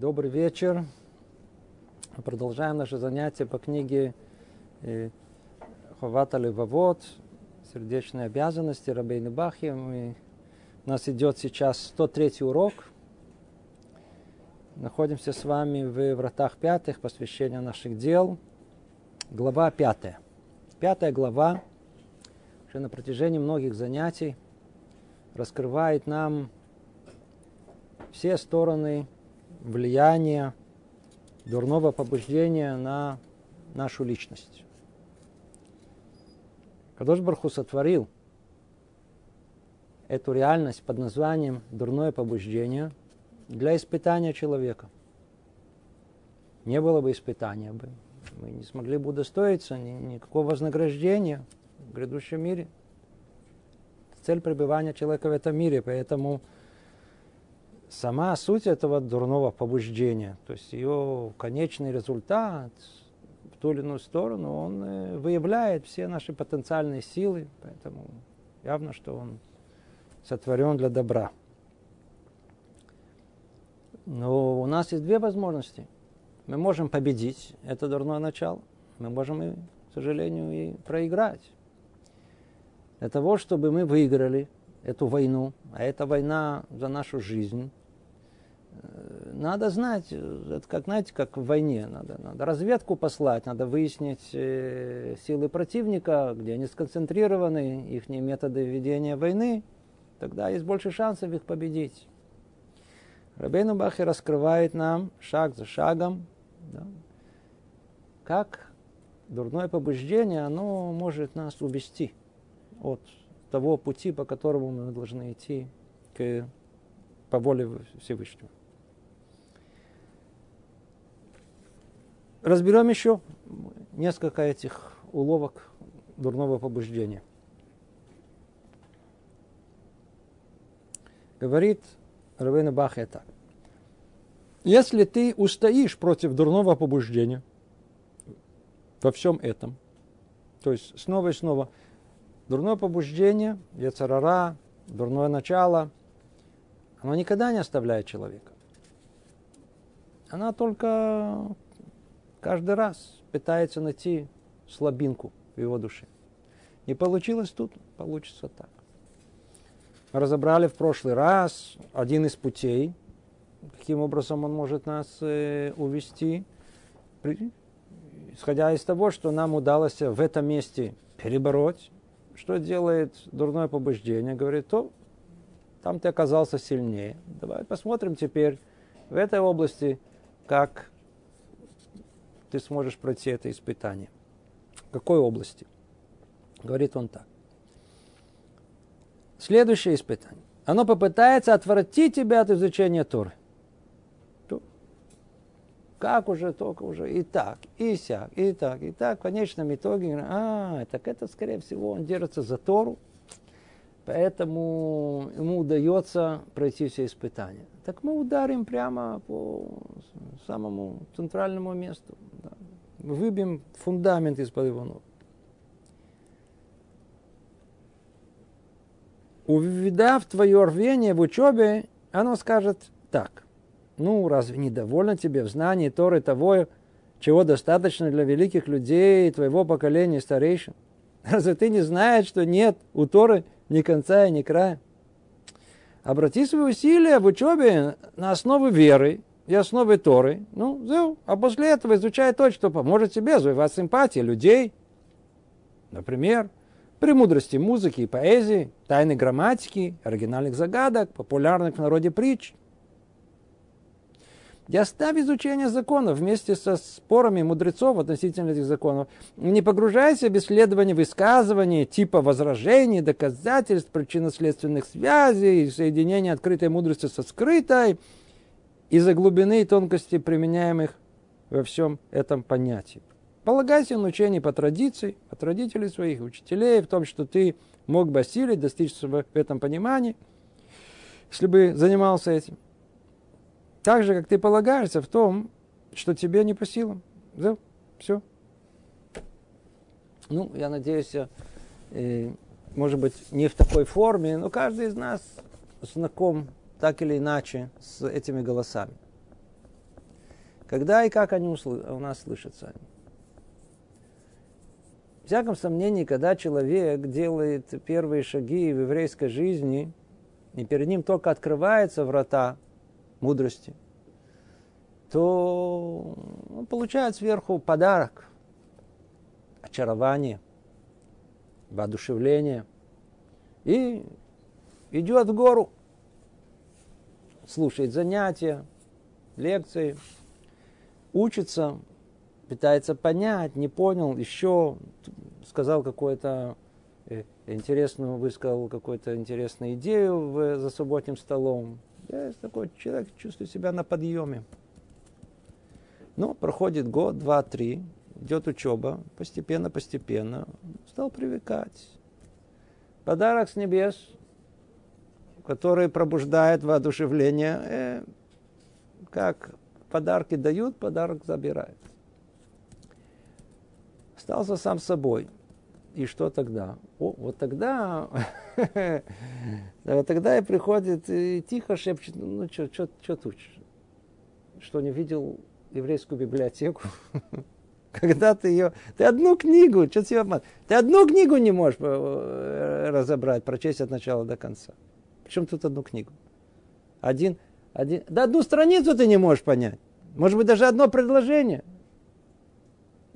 Добрый вечер. Продолжаем наше занятие по книге э, Ховата Левовод, сердечные обязанности Рабейны Бахи. Мы, у нас идет сейчас 103 урок. Находимся с вами в вратах пятых, посвящения наших дел. Глава пятая. Пятая глава уже на протяжении многих занятий раскрывает нам все стороны влияния дурного побуждения на нашу личность. Кадош Барху сотворил эту реальность под названием дурное побуждение для испытания человека. Не было бы испытания мы не смогли бы удостоиться ни, никакого вознаграждения в грядущем мире. Цель пребывания человека в этом мире, поэтому сама суть этого дурного побуждения, то есть ее конечный результат в ту или иную сторону, он э, выявляет все наши потенциальные силы, поэтому явно, что он сотворен для добра. Но у нас есть две возможности. Мы можем победить это дурное начало, мы можем, и, к сожалению, и проиграть. Для того, чтобы мы выиграли эту войну, а эта война за нашу жизнь, Э, надо знать, это как, знаете, как в войне, надо, надо разведку послать, надо выяснить э, силы противника, где они сконцентрированы, их методы ведения войны, тогда есть больше шансов их победить. Рабейну Бахи раскрывает нам шаг за шагом, да, как дурное побуждение, оно может нас увести от того пути, по которому мы должны идти к, по воле Всевышнего. Разберем еще несколько этих уловок дурного побуждения. Говорит Равейна Бах это. Если ты устоишь против дурного побуждения во всем этом, то есть снова и снова, дурное побуждение, яцерара, дурное начало, оно никогда не оставляет человека. Она только каждый раз пытается найти слабинку в его душе. Не получилось тут, получится так. разобрали в прошлый раз один из путей, каким образом он может нас э, увести, исходя из того, что нам удалось в этом месте перебороть, что делает дурное побуждение, говорит, то там ты оказался сильнее. Давай посмотрим теперь в этой области, как ты сможешь пройти это испытание. В какой области? Говорит он так. Следующее испытание. Оно попытается отвратить тебя от изучения Торы. Как уже, только уже и так, и сяк, и так, и так. В конечном итоге, а, так это, скорее всего, он держится за Тору, поэтому ему удается пройти все испытания. Так мы ударим прямо по самому центральному месту выбьем фундамент из-под его ног. Увидав твое рвение в учебе, оно скажет так. Ну, разве не довольно тебе в знании Торы того, чего достаточно для великих людей твоего поколения старейшин? Разве ты не знаешь, что нет у Торы ни конца и ни края? Обрати свои усилия в учебе на основу веры и основы Торы. Ну, зел. А после этого изучай то, что поможет тебе завоевать симпатии людей. Например, премудрости музыки и поэзии, тайны грамматики, оригинальных загадок, популярных в народе притч. И оставь изучение законов вместе со спорами мудрецов относительно этих законов. Не погружайся в исследование высказываний типа возражений, доказательств, причинно-следственных связей, соединения открытой мудрости со скрытой – из-за глубины и тонкости применяемых во всем этом понятии. Полагайся на учение по традиции, от родителей своих, учителей, в том, что ты мог бы осилить, достичь в этом понимании, если бы занимался этим. Так же, как ты полагаешься в том, что тебе не по силам. Да? Все. Ну, я надеюсь, э, может быть, не в такой форме, но каждый из нас знаком так или иначе с этими голосами. Когда и как они у нас слышат сами. В всяком сомнении, когда человек делает первые шаги в еврейской жизни, и перед ним только открываются врата мудрости, то он получает сверху подарок, очарование, воодушевление и идет в гору, слушает занятия, лекции, учится, пытается понять, не понял, еще сказал какое-то э, интересную, высказал какую-то интересную идею за субботним столом. Я такой человек, чувствую себя на подъеме. Ну, проходит год, два, три, идет учеба, постепенно, постепенно, стал привыкать. Подарок с небес, который пробуждает воодушевление, э, как подарки дают, подарок забирает. Остался сам собой. И что тогда? О, вот тогда, вот тогда и приходит и тихо шепчет, ну что, что, тут? Что не видел еврейскую библиотеку? Когда ты ее... Ты одну книгу, что тебе обман? Ты одну книгу не можешь э, разобрать, прочесть от начала до конца. Причем тут одну книгу? Один, один... Да одну страницу ты не можешь понять. Может быть, даже одно предложение.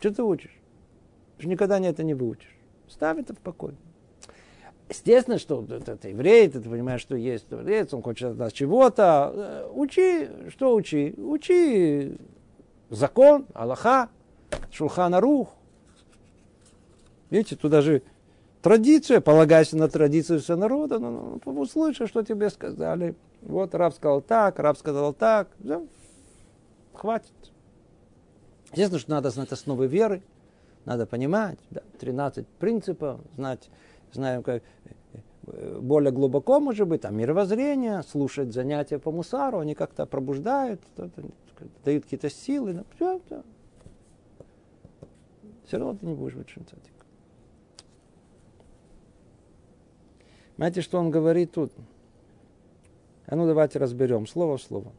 Что ты учишь? Ты никогда не это не выучишь. Ставь это в покой. Естественно, что это, еврей, ты понимаешь, что есть творец, он хочет от нас чего-то. Э, учи, что учи? Учи закон, Аллаха, Шулхана Рух. Видите, тут даже традиция, полагайся на традицию всего народа, ну, ну, услышишь, что тебе сказали. Вот раб сказал так, раб сказал так. Да, хватит. Естественно, что надо знать основы веры, надо понимать, да, 13 принципов, знать, знаем, как э, более глубоко, может быть, там мировоззрение, слушать занятия по мусару, они как-то пробуждают, дают какие-то силы. Ну, все, все. все равно ты не будешь быть цадик. Знаете, что он говорит тут? А ну давайте разберем слово в слово.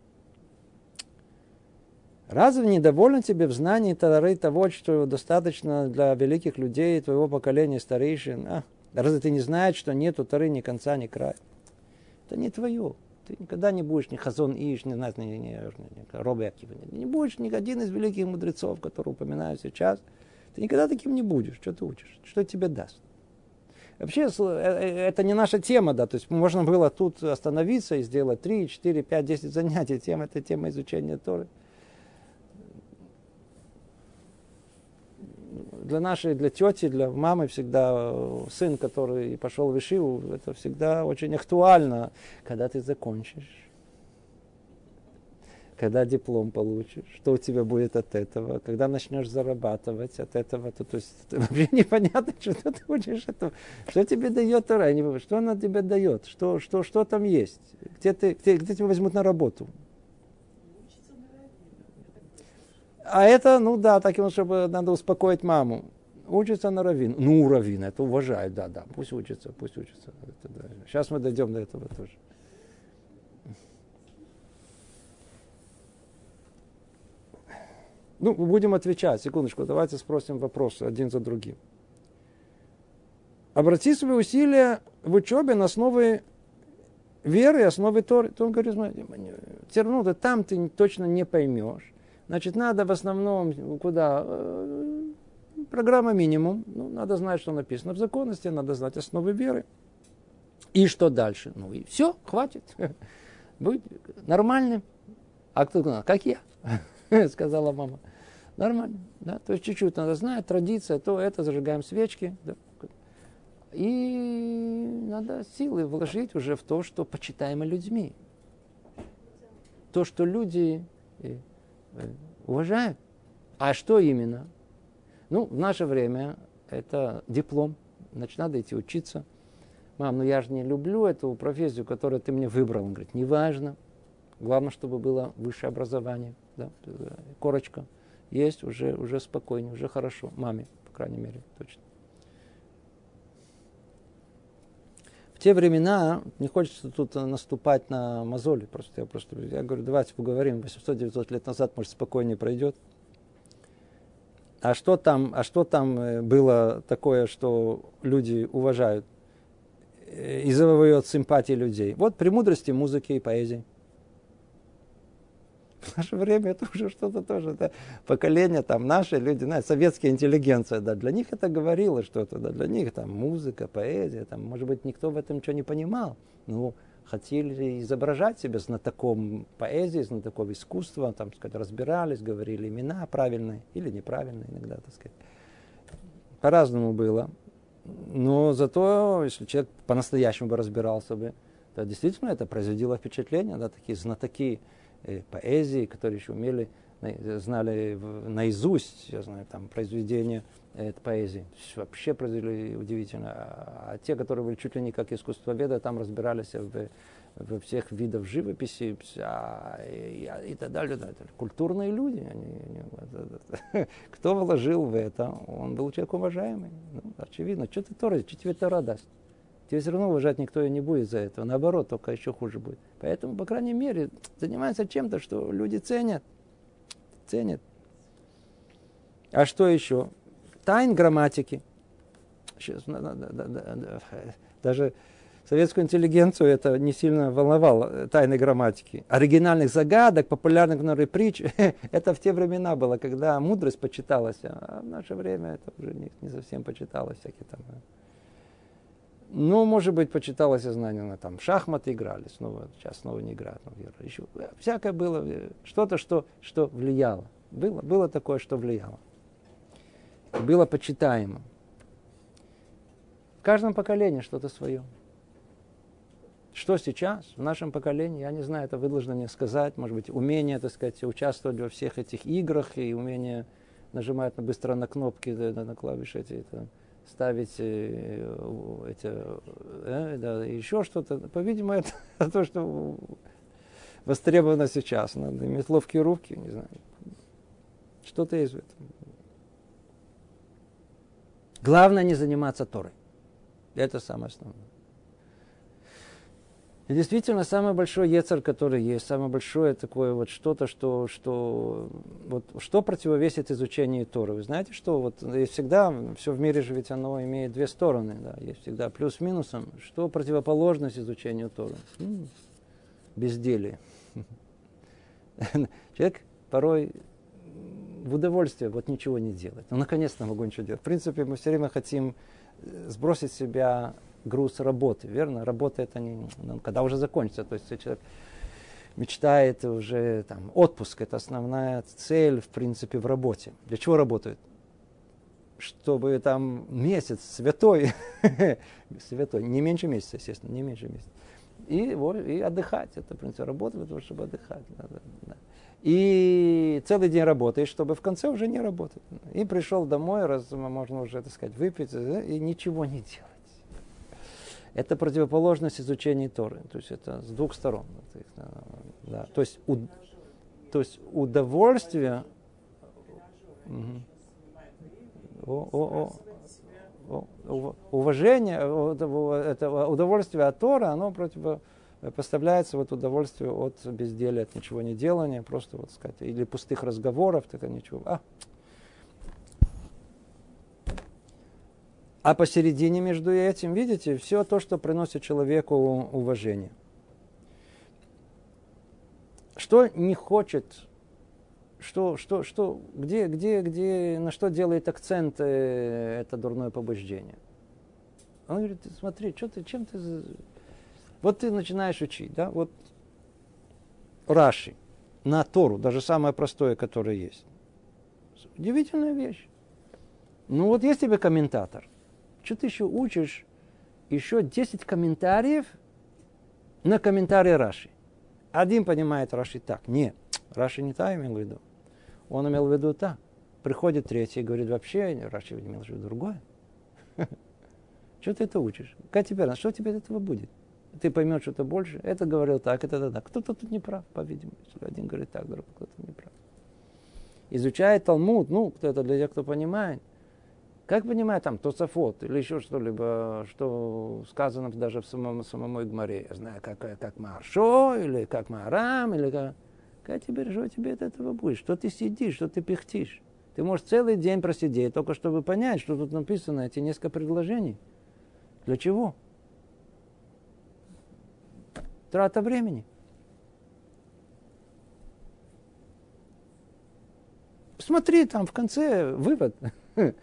Разве недоволен тебе в знании Тары того, что достаточно для великих людей твоего поколения старейшин? А, разве ты не знаешь, что нету Тары ни конца, ни края? Это не твое. Ты никогда не будешь ни Хазон Иш, ни, ни, ни, ни, ни Роби Акива. Не, будешь ни один из великих мудрецов, которые упоминаю сейчас. Ты никогда таким не будешь. Что ты учишь? Что тебе даст? Вообще, э, э, это не наша тема, да, то есть можно было тут остановиться и сделать 3, 4, 5, 10 занятий. Тема, это тема изучения Торы. Для нашей, для тети, для мамы всегда э, сын, который пошел в Ишиву, это всегда очень актуально, когда ты закончишь, когда диплом получишь, что у тебя будет от этого, когда начнешь зарабатывать от этого, то, то есть это вообще непонятно, что ты учишь это, что тебе дает Тора, что она тебе дает, что, что, что там есть, где, ты, где, где тебя возьмут на работу, А это, ну да, таким, чтобы надо успокоить маму. Учится на раввин. Ну, раввин, это уважает, да, да. Пусть учится, пусть учится. Это, да. Сейчас мы дойдем до этого тоже. Ну, будем отвечать. Секундочку, давайте спросим вопросы один за другим. Обрати свои усилия в учебе на основе веры основе Торы. То он говорит, равно да, там ты точно не поймешь. Значит, надо в основном куда? Э, программа минимум. Ну, надо знать, что написано в законности, надо знать основы веры. И что дальше? Ну и все, хватит. Будь нормальным. А кто? Как я, сказала мама. Нормально. Да? То есть чуть-чуть надо знать, традиция, то это, зажигаем свечки. Да? И надо силы вложить уже в то, что почитаемо людьми. То, что люди э, уважают. А что именно? Ну, в наше время это диплом. Значит, надо идти учиться. Мам, ну я же не люблю эту профессию, которую ты мне выбрал. Он говорит, неважно. Главное, чтобы было высшее образование. Да? Корочка есть, уже, уже спокойнее, уже хорошо. Маме, по крайней мере, точно. Те времена, не хочется тут наступать на мозоли, просто я просто, я говорю, давайте поговорим, 800-900 лет назад, может, спокойнее пройдет. А что там, а что там э, было такое, что люди уважают э, и завоевывают симпатии людей? Вот премудрости музыки и поэзии. В наше время это уже что-то тоже, это поколение, там, наши люди, знаете, советская интеллигенция, да, для них это говорило что-то, да, для них там музыка, поэзия, там, может быть, никто в этом ничего не понимал, ну, хотели изображать себя знатоком поэзии, знатоком искусства, там, сказать, разбирались, говорили имена правильные или неправильные иногда, так сказать. По-разному было. Но зато, если человек по-настоящему бы разбирался бы, то действительно это производило впечатление, да, такие знатоки поэзии, которые еще умели, знали наизусть, я знаю, там, произведения этой поэзии. Вообще произвели удивительно. А, а те, которые были чуть ли не как искусствоведы, там разбирались в, во всех видах живописи а, и, и так далее, так далее. Культурные люди. Они, они, кто вложил в это, он был человек уважаемый. Ну, очевидно. Что ты Тора, что тебе Тора даст? Тебе все равно уважать никто и не будет за это. Наоборот, только еще хуже будет. Поэтому, по крайней мере, занимается чем-то, что люди ценят. Ценят. А что еще? Тайн грамматики. Сейчас, даже советскую интеллигенцию это не сильно волновало, тайны грамматики. Оригинальных загадок, популярных в притч, это в те времена было, когда мудрость почиталась, а в наше время это уже не, не совсем почиталось, всякие там ну, может быть, почиталось знание, на там шахматы играли, снова, сейчас снова не играют, но еще всякое было, что-то, что, что влияло. Было, было такое, что влияло. Было почитаемо. В каждом поколении что-то свое. Что сейчас, в нашем поколении, я не знаю, это вы должны мне сказать, может быть, умение, так сказать, участвовать во всех этих играх и умение нажимать быстро на кнопки, на, на клавиши эти, это, ставить э, эти, э, да, еще что-то. По-видимому, это то, что востребовано сейчас. Надо иметь ловкие руки, не знаю. Что-то есть в этом. Главное не заниматься Торой. Это самое основное. И действительно, самый большой ецер, который есть, самое большое такое вот что-то, что, что, вот, что противовесит изучению Торы. Вы знаете, что вот есть всегда, все в мире же ведь оно имеет две стороны, да, есть всегда плюс-минусом. Что противоположность изучению Торы? Безделие. Человек порой в удовольствие вот ничего не делает. Ну, наконец-то могу ничего делать. В принципе, мы все время хотим сбросить с себя груз работы, верно? Работа это не, ну, когда уже закончится, то есть человек мечтает уже там отпуск, это основная цель, в принципе, в работе. Для чего работают? Чтобы там месяц святой, святой, не меньше месяца, естественно, не меньше месяца. И, и отдыхать, это, в принципе, работа для того, чтобы отдыхать. Да, да, да. И целый день работаешь, чтобы в конце уже не работать. И пришел домой, раз можно уже, так сказать, выпить, и ничего не делать. Это противоположность изучения Торы. То есть это с двух сторон. Да. То, есть, у, то есть удовольствие... О, о, о, уважение, это удовольствие от Тора, оно противопоставляется вот удовольствию от безделия, от ничего не делания, просто вот сказать, или пустых разговоров, так ничего. А, А посередине между этим, видите, все то, что приносит человеку уважение. Что не хочет, что, что, что, где, где, где, на что делает акцент э, это дурное побуждение? Он говорит, смотри, что ты, чем ты... Вот ты начинаешь учить, да, вот Раши на Тору, даже самое простое, которое есть. Удивительная вещь. Ну вот есть тебе комментатор. Что ты еще учишь? Еще 10 комментариев на комментарии Раши. Один понимает Раши так. Нет, Раши не так имел в виду. Он имел в виду так. Приходит третий и говорит, вообще Раши имел в виду другое. Что ты это учишь? Как теперь? Что тебе от этого будет? Ты поймешь что-то больше. Это говорил так, это так. Кто-то тут не прав, по-видимому. Один говорит так, другой кто-то не прав. Изучает Талмуд, ну, кто это для тех, кто понимает – Как понимать там Тософот или еще что-либо, что сказано даже в самом, самом Игмаре? Я знаю, как, как Маршо или как Марам, или как... Как тебе, что тебе от этого будет? Что ты сидишь, что ты пихтишь? Ты можешь целый день просидеть, только чтобы понять, что тут написано, эти несколько предложений. Для чего? Трата времени. Смотри, там в конце вывод.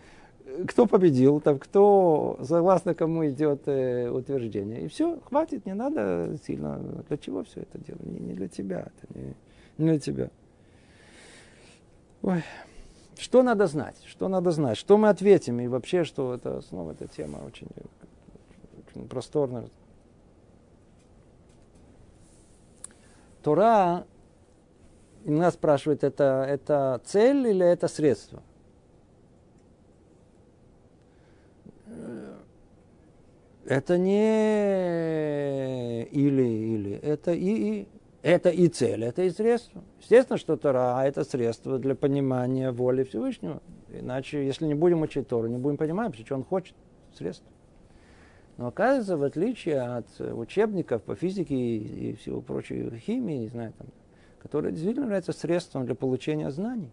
Кто победил, там кто, согласно кому идет э, утверждение. И все, хватит, не надо сильно. Для чего все это делать? Не, не для тебя. Это не, не для тебя. Ой. Что надо знать? Что надо знать? Что мы ответим? И вообще, что это снова эта тема очень, очень просторная. Тора нас спрашивает, это, это цель или это средство? Это не или-или, это и, и. Это и цель, это и средство. Естественно, что Тора – это средство для понимания воли Всевышнего. Иначе, если не будем учить Тору, не будем понимать, что он хочет, средство. Но оказывается, в отличие от учебников по физике и всего прочего, химии, не знаю, там, которые действительно являются средством для получения знаний.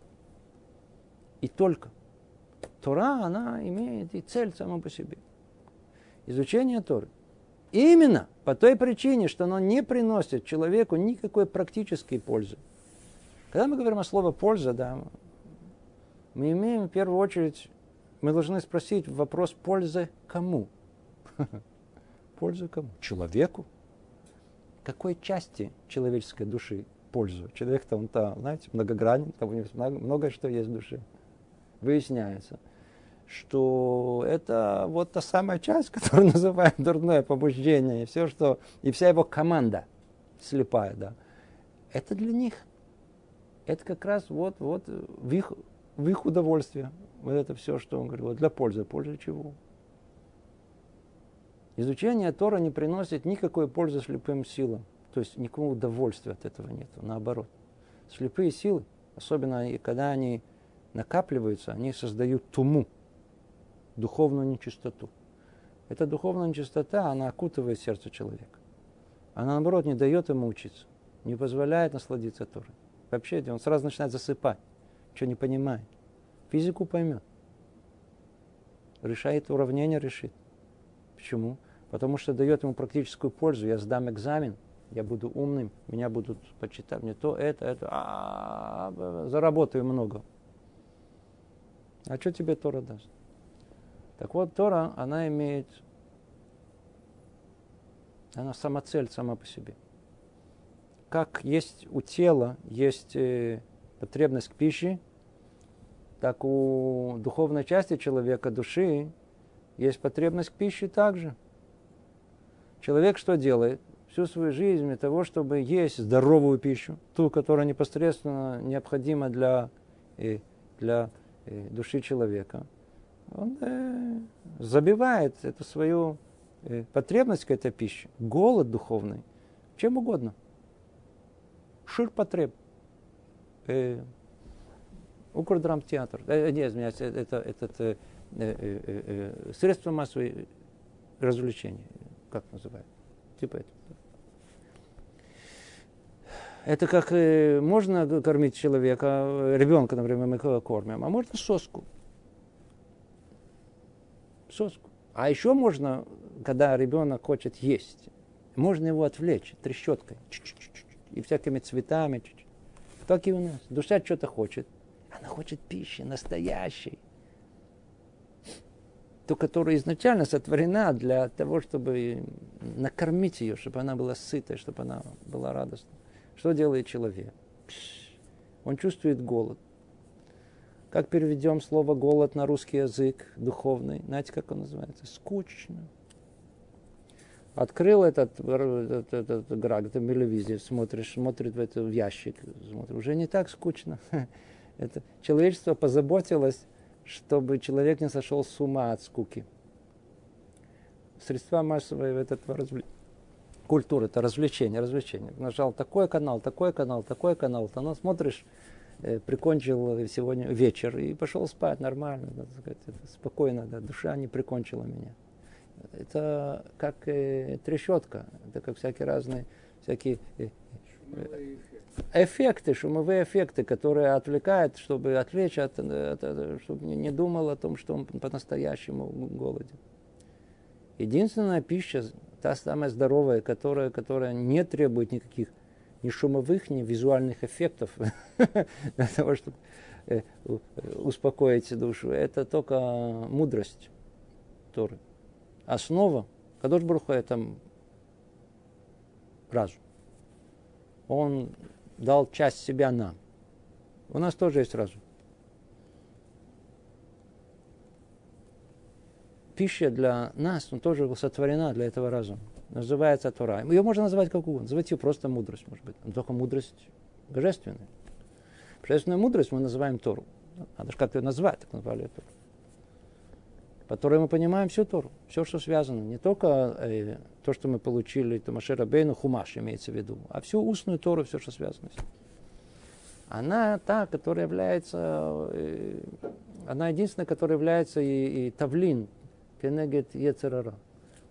И только. Тора, она имеет и цель сама по себе. Изучение Торы. Именно по той причине, что оно не приносит человеку никакой практической пользы. Когда мы говорим о слове «польза», да, мы имеем в первую очередь, мы должны спросить вопрос «пользы кому?» Польза кому? Человеку. Какой части человеческой души пользу? Человек-то он-то, знаете, многогранен, там у него много, многое что есть в душе. Выясняется – что это вот та самая часть, которую называем дурное побуждение, и все, что, и вся его команда слепая, да, это для них. Это как раз вот, вот в, их, в их удовольствие. Вот это все, что он говорит, вот для пользы. Пользы чего? Изучение Тора не приносит никакой пользы слепым силам. То есть никакого удовольствия от этого нет. Наоборот. Слепые силы, особенно когда они накапливаются, они создают туму духовную нечистоту. Эта духовная нечистота, она окутывает сердце человека. Она, наоборот, не дает ему учиться, не позволяет насладиться Торой. Вообще, он сразу начинает засыпать, что не понимает. Физику поймет. Решает уравнение, решит. Почему? Потому что дает ему практическую пользу. Я сдам экзамен, я буду умным, меня будут почитать, мне то, это, это, а, заработаю много. А что тебе Тора даст? Так вот, Тора, она имеет, она сама цель сама по себе. Как есть у тела, есть э, потребность к пище, так у духовной части человека, души, есть потребность к пище также. Человек что делает? Всю свою жизнь для того, чтобы есть здоровую пищу, ту, которая непосредственно необходима для, э, для э, души человека – он э, забивает эту свою э, потребность к этой пище, голод духовный, чем угодно. Шир потреб. Э, Укрдрамтеатр. Э, не, извиняюсь, это, это, это э, э, э, э, средство массовой развлечения. Как называют? Типа это. Это как э, можно кормить человека, ребенка, например, мы кормим, а можно соску соску. А еще можно, когда ребенок хочет есть, можно его отвлечь трещоткой и всякими цветами. Так и у нас. Душа что-то хочет. Она хочет пищи настоящей. Ту, которая изначально сотворена для того, чтобы накормить ее, чтобы она была сытая, чтобы она была радостна. Что делает человек? Он чувствует голод. Как переведем слово голод на русский язык духовный? Знаете, как он называется? Скучно. Открыл этот, этот, этот грак, это телевизор, смотришь, смотрит в этот ящик, смотрит, уже не так скучно. Это человечество позаботилось, чтобы человек не сошел с ума от скуки. Средства массовой этот развлечения культура, это развлечение, развлечение. Нажал такой канал, такой канал, такой канал, ты ну, смотришь, прикончил сегодня вечер и пошел спать нормально, да, сказать, спокойно, да, душа не прикончила меня. Это как э, трещотка, это как всякие разные, всякие э, э, эффекты, шумовые эффекты, которые отвлекают, чтобы отвлечь, от, от, от, чтобы не думал о том, что он по-настоящему голоден. Единственная пища, та самая здоровая, которая, которая не требует никаких ни шумовых, ни визуальных эффектов для того, чтобы э, успокоить душу, это только мудрость Торы. Основа Кадош Бруха это разум. Он дал часть себя нам. У нас тоже есть разум. Пища для нас ну, тоже сотворена для этого разума. Называется Тора. Ее можно назвать как угодно. Называть ее просто мудрость, может быть. Но только мудрость божественная. Божественную мудрость мы называем Тору. Надо же как-то ее назвать, так назвали ее Тору. По которой мы понимаем всю Тору. Все, что связано. Не только э, то, что мы получили, это Машера Бейну, Хумаш имеется в виду, а всю устную Тору, все, что связано с ним. Она та, которая является, э, она единственная, которая является и, и тавлин, кенегет ецерара.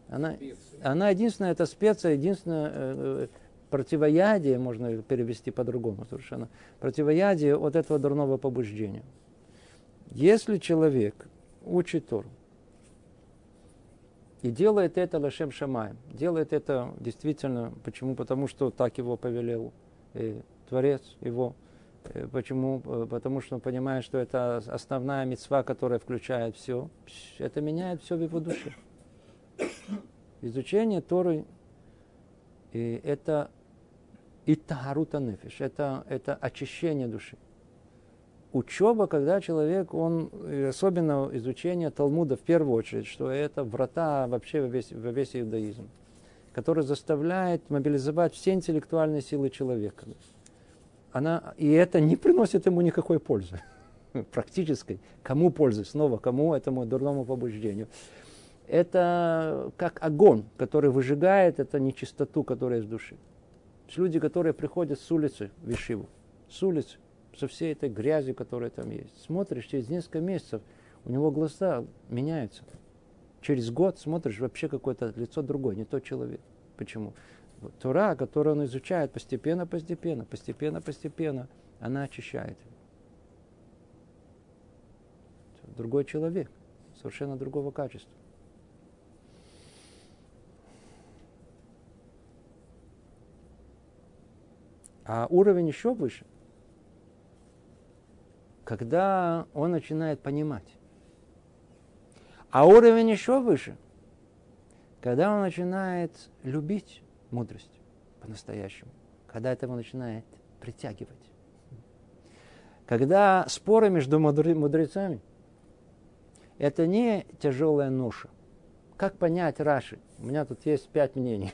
Она, она единственная, это специя, единственное э, противоядие, можно перевести по-другому совершенно, противоядие от этого дурного побуждения. Если человек учит Тору, и делает это Лашем Шамаем. Делает это действительно, почему? Потому что так его повелел э, Творец его. Э, почему? Э, потому что он понимает, что это основная мецва, которая включает все. Это меняет все в его душе. Изучение Торы и это и тагарута нефиш, это, это очищение души учеба, когда человек, он, особенно изучение Талмуда в первую очередь, что это врата вообще во весь, во весь иудаизм, который заставляет мобилизовать все интеллектуальные силы человека. Она, и это не приносит ему никакой пользы практической. Кому пользы? Снова, кому этому дурному побуждению? Это как огонь, который выжигает эту нечистоту, которая из души. Люди, которые приходят с улицы в Ишиву, с улицы, со всей этой грязью, которая там есть. Смотришь, через несколько месяцев у него глаза меняются. Через год смотришь, вообще какое-то лицо другое, не тот человек. Почему? Тура, которую он изучает постепенно, постепенно, постепенно, постепенно, она очищает. Другой человек, совершенно другого качества. А уровень еще выше – когда он начинает понимать. А уровень еще выше, когда он начинает любить мудрость по-настоящему, когда это его начинает притягивать. Когда споры между мудрецами – это не тяжелая ноша. Как понять Раши? У меня тут есть пять мнений.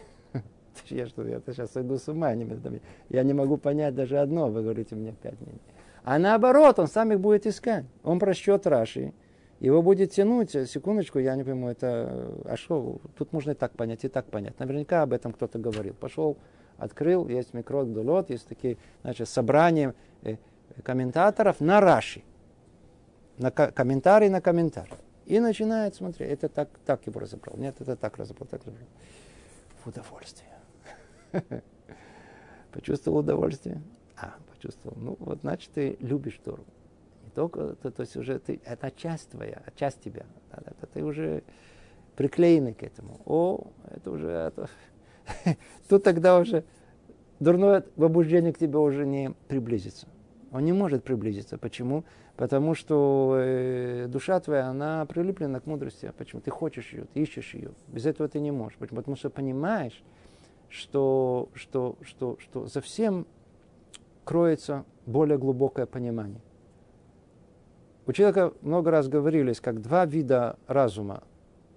Я что, я сейчас сойду с ума. Я не могу понять даже одно, вы говорите мне пять мнений. А наоборот, он сам их будет искать. Он просчет Раши, его будет тянуть, секундочку, я не пойму, это, а что, тут можно и так понять, и так понять. Наверняка об этом кто-то говорил. Пошел, открыл, есть микрот дулот, есть такие, значит, собрания э, комментаторов на Раши. На комментарий на комментарий. И начинает смотреть, это так, так его разобрал, нет, это так разобрал, так разобрал. В удовольствие. Почувствовал удовольствие? А, почувствовал. Ну, вот значит, ты любишь Тору. Не только, то, то есть уже ты, это часть твоя, часть тебя. Это ты уже приклеенный к этому. О, это уже, это, тут тогда уже дурное побуждение к тебе уже не приблизится. Он не может приблизиться. Почему? Потому что э, душа твоя, она прилеплена к мудрости. Почему? Ты хочешь ее, ты ищешь ее. Без этого ты не можешь. Почему? Потому что понимаешь, что, что, что, что за всем кроется более глубокое понимание. У человека много раз говорились, как два вида разума.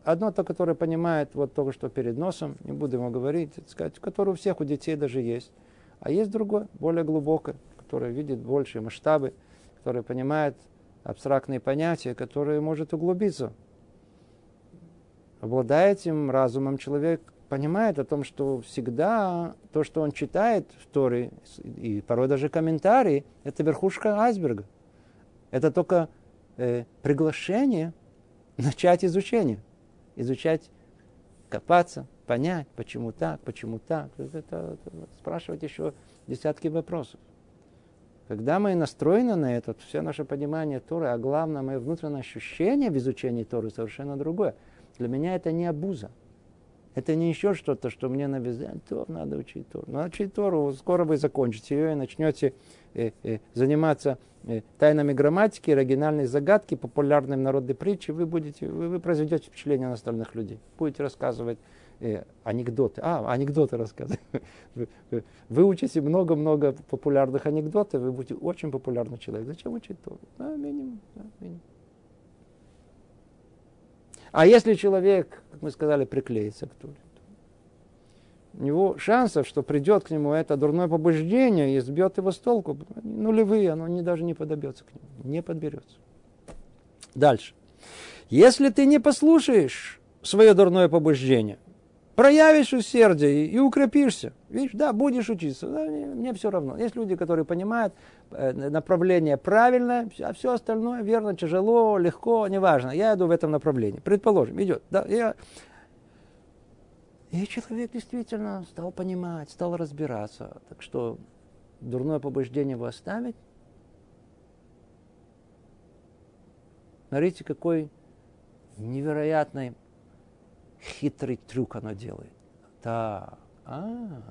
Одно то, которое понимает вот то, что перед носом, не буду ему говорить, сказать, которое у всех, у детей даже есть. А есть другое, более глубокое, которое видит большие масштабы, которое понимает абстрактные понятия, которое может углубиться. Обладая этим разумом, человек понимает о том, что всегда то, что он читает в Торе, и порой даже комментарии, это верхушка айсберга. Это только э, приглашение начать изучение. Изучать, копаться, понять, почему так, почему так. Это, это, спрашивать еще десятки вопросов. Когда мы настроены на это, все наше понимание Торы, а главное, мое внутреннее ощущение в изучении Торы совершенно другое. Для меня это не абуза. Это не еще что-то, что мне навязали. Тор, надо учить Тору. Надо учить Тору, скоро вы закончите ее и начнете э, э, заниматься э, тайнами грамматики, оригинальной загадки, популярным народной притчи. Вы, будете, вы, вы произведете впечатление на остальных людей. Будете рассказывать э, анекдоты. А, анекдоты рассказывать. Вы, вы, выучите много-много популярных анекдотов, вы будете очень популярный человек. Зачем учить Тору? Да, минимум. Да, минимум. А если человек, как мы сказали, приклеится к Торе, у него шансов, что придет к нему это дурное побуждение и сбьет его с толку, нулевые, оно не, даже не подобьется к нему, не подберется. Дальше. Если ты не послушаешь свое дурное побуждение, проявишь усердие и укрепишься. Видишь, да, будешь учиться. Да, мне все равно. Есть люди, которые понимают направление правильное, а все остальное верно, тяжело, легко, неважно. Я иду в этом направлении. Предположим, идет. Да, я... И человек действительно стал понимать, стал разбираться. Так что дурное побуждение его оставить. Смотрите, какой невероятный хитрый трюк оно делает. Да, а,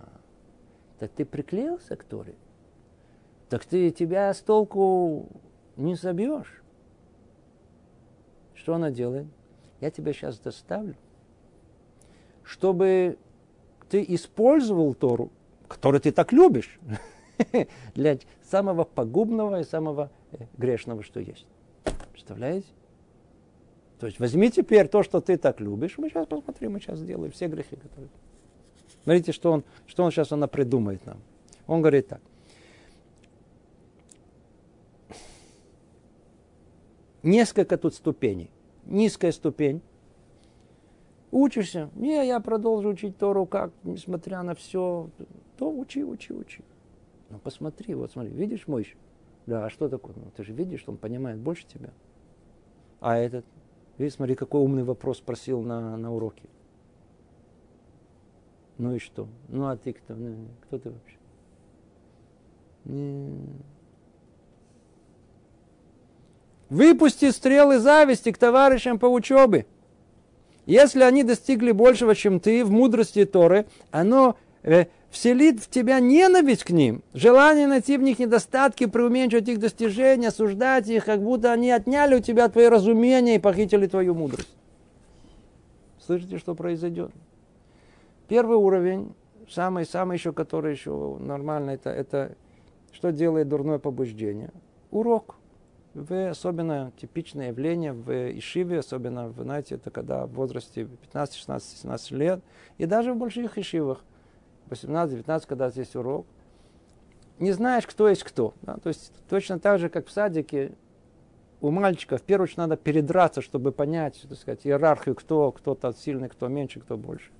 так ты приклеился к Торе? Так ты тебя с толку не собьешь. Что она делает? Я тебя сейчас доставлю, чтобы ты использовал Тору, которую ты так любишь, для самого погубного и самого э, грешного, что есть. Представляете? То есть возьми теперь то, что ты так любишь. Мы сейчас посмотрим, мы сейчас сделаем все грехи, которые... Смотрите, что он, что он сейчас она придумает нам. Он говорит так. Несколько тут ступеней. Низкая ступень. Учишься. Не, я продолжу учить Тору как, несмотря на все. То учи, учи, учи. Ну посмотри, вот смотри, видишь мой? Да, а что такое? Ну, ты же видишь, что он понимает больше тебя. А этот, Видишь, смотри, какой умный вопрос спросил на, на уроке. Ну и что? Ну а ты кто? Ну, кто ты вообще? Выпусти стрелы зависти к товарищам по учебе. Если они достигли большего, чем ты в мудрости Торы, оно э, вселит в тебя ненависть к ним, желание найти в них недостатки, преуменьшить их достижения, осуждать их, как будто они отняли у тебя твое разумение и похитили твою мудрость. Слышите, что произойдет? Первый уровень, самый, самый еще, который еще нормально, это, это что делает дурное побуждение? Урок. В особенно типичное явление в Ишиве, особенно, вы знаете, это когда в возрасте 15, 16, 17 лет, и даже в больших Ишивах – 18-19, когда здесь урок, не знаешь, кто есть кто. Да? То есть точно так же, как в садике, у мальчика в первую очередь надо передраться, чтобы понять, так сказать, иерархию, кто, кто-то сильный, кто меньше, кто больше.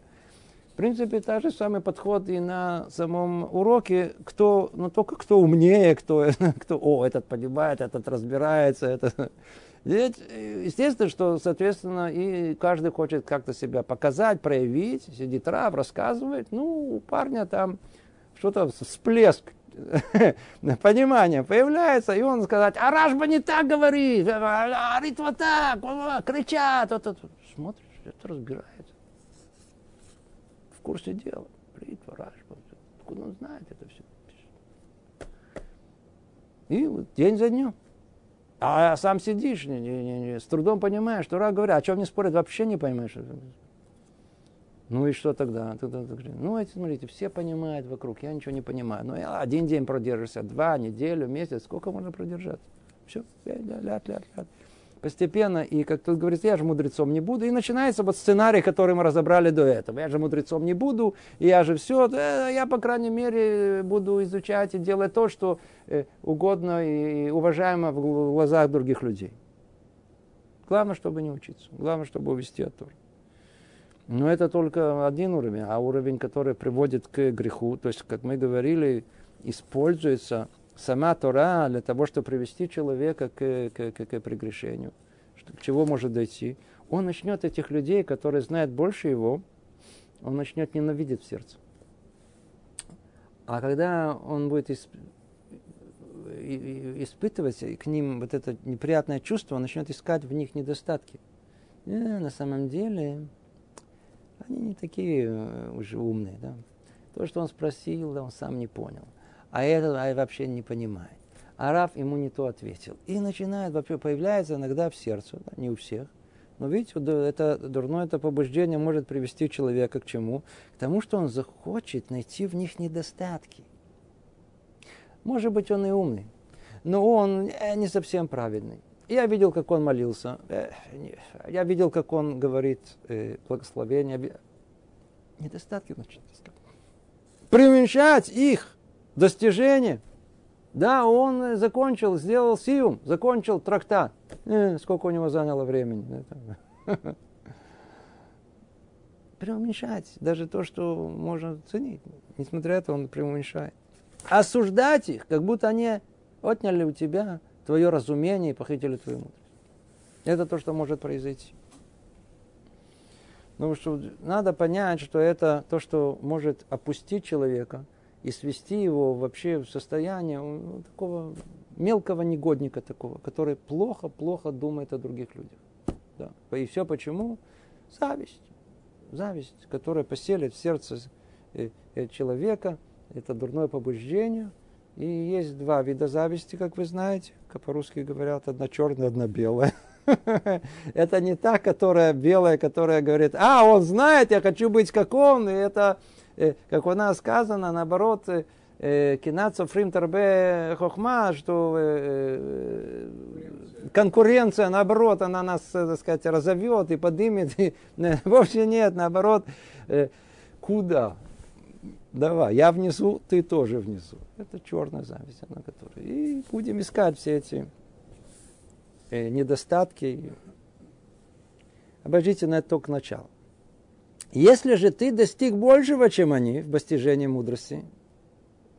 В принципе, та же самый подход и на самом уроке, кто, но только кто умнее, кто, кто, о, этот понимает, этот разбирается, это ведь естественно, что, соответственно, и каждый хочет как-то себя показать, проявить, сидит раб, рассказывает. Ну, у парня там что-то всплеск понимания появляется, и он сказать, а Рашба не так говорит, а говорит вот так, кричат. Вот, вот. Смотришь, это разбирается. Курсе дела. Бритва, Рашба. Откуда он знает это все? И вот день за днем. А сам сидишь, не, не, не, с трудом понимаешь, что Ра говорят, о чем не спорят, вообще не поймешь. Ну и что тогда? Ну, эти, смотрите, все понимают вокруг, я ничего не понимаю. Ну, я один день продержишься, два, неделю, месяц, сколько можно продержаться? Все, ляд, ляд, ляд, ляд постепенно, и как тут говорится, я же мудрецом не буду. И начинается вот сценарий, который мы разобрали до этого. Я же мудрецом не буду, и я же все, я, по крайней мере, буду изучать и делать то, что э, угодно и уважаемо в глазах других людей. Главное, чтобы не учиться. Главное, чтобы увести от. Но это только один уровень, а уровень, который приводит к греху, то есть, как мы говорили, используется сама Тора для того, чтобы привести человека к, к, к, к прегрешению. К чего может дойти? Он начнет этих людей, которые знают больше его, он начнет ненавидеть в сердце. А когда он будет испытывать к ним вот это неприятное чувство, он начнет искать в них недостатки. Э, на самом деле, они не такие э, уже умные. Да? То, что он спросил, он сам не понял. А это а вообще не понимает. А Раф ему не то ответил. И начинает, вообще появляется иногда в сердце, да, не у всех. Но видите, это дурное это побуждение может привести человека к чему? К тому, что он захочет найти в них недостатки. Может быть, он и умный, но он э, не совсем правильный. Я видел, как он молился. Э, я видел, как он говорит э, благословение. Недостатки, значит, преуменьшать их достижения. Да, он закончил, сделал сиум, закончил трактат. Э, сколько у него заняло времени. Преуменьшать даже то, что можно ценить. Несмотря на это, он преуменьшает. Осуждать их, как будто они отняли у тебя твое разумение и похитили твою мудрость. Это то, что может произойти. Ну, что надо понять, что это то, что может опустить человека и свести его вообще в состояние ну, такого мелкого негодника такого, который плохо-плохо думает о других людях. Да. И все почему? Зависть. Зависть, которая поселит в сердце э, э, человека, это дурное побуждение – и есть два вида зависти, как вы знаете, как по-русски говорят, одна черная, одна белая. Это не та, которая белая, которая говорит, а, он знает, я хочу быть как он, и это, как у нас сказано, наоборот, э, кинацо фримтербе хохма, что э, конкуренция, наоборот, она нас, так сказать, разовьет и поднимет. И, вовсе нет, наоборот, куда? давай, я внесу, ты тоже внесу. Это черная зависть, она которая. И будем искать все эти э, недостатки. Обождите на это только начало. Если же ты достиг большего, чем они в достижении мудрости,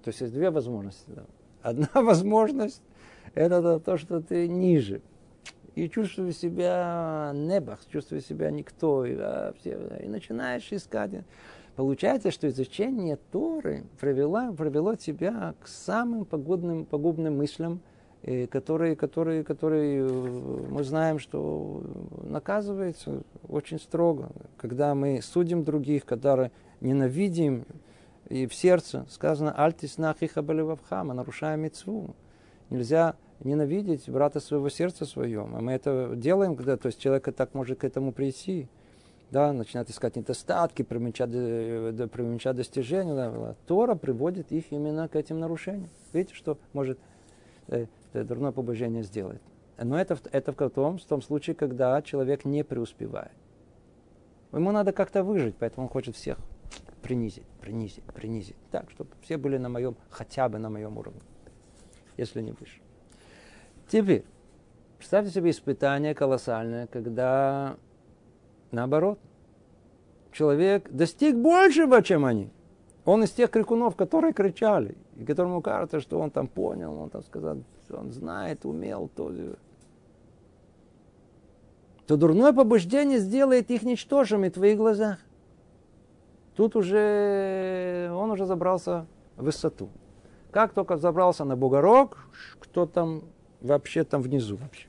то есть есть две возможности. Да. Одна возможность – это то, что ты ниже. И чувствуешь себя небах, чувствуешь себя никто. И, а, все, и начинаешь искать. Получается, что изучение Торы привело, привело тебя к самым погодным, погубным мыслям, э, которые, которые, которые э, мы знаем, что наказывается очень строго. Когда мы судим других, когда ненавидим, и в сердце сказано «Альтис нахиха балевавхама», нарушая мецву. Нельзя ненавидеть брата своего сердца своем. А мы это делаем, когда то есть человек так может к этому прийти да, начинают искать недостатки, преуменьшать, преуменьшать достижения. Да, Тора приводит их именно к этим нарушениям. Видите, что может э, дурное побуждение сделать. Но это, это в том, в том случае, когда человек не преуспевает. Ему надо как-то выжить, поэтому он хочет всех принизить, принизить, принизить. Так, чтобы все были на моем, хотя бы на моем уровне, если не выше. Теперь, представьте себе испытание колоссальное, когда Наоборот. Человек достиг большего, чем они. Он из тех крикунов, которые кричали, и которому кажется, что он там понял, он там сказал, он знает, умел, то, то дурное побуждение сделает их ничтожими в твоих глазах. Тут уже он уже забрался в высоту. Как только забрался на бугорок, кто там вообще там внизу вообще?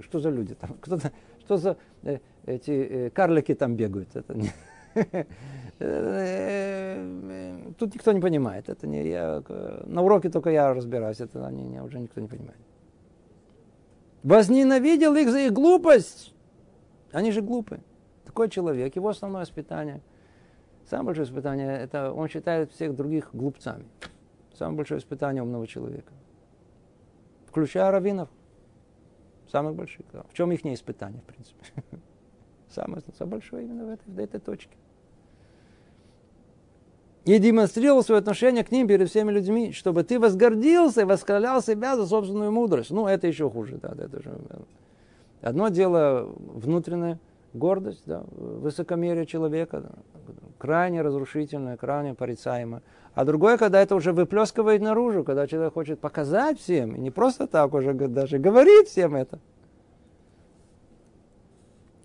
Что за люди там? Кто, что за э, эти э, карлики там бегают. Это не... Э, тут никто не понимает. Это не я, на уроке только я разбираюсь. Это они, не, уже никто не понимает. Возненавидел их за их глупость. Они же глупы. Такой человек, его основное испытание, самое большое испытание, это он считает всех других глупцами. Самое большое испытание умного человека. Включая раввинов. Самых больших. В чем их не испытание, в принципе? Самое, самое большое именно в этой, в этой точке. И демонстрировал свое отношение к ним перед всеми людьми, чтобы ты возгордился и восхвалял себя за собственную мудрость. Ну, это еще хуже. Да, это же... Одно дело внутреннее, гордость, да, высокомерие человека, да, крайне разрушительное, крайне порицаемое. А другое, когда это уже выплескивает наружу, когда человек хочет показать всем, и не просто так уже даже говорит всем это.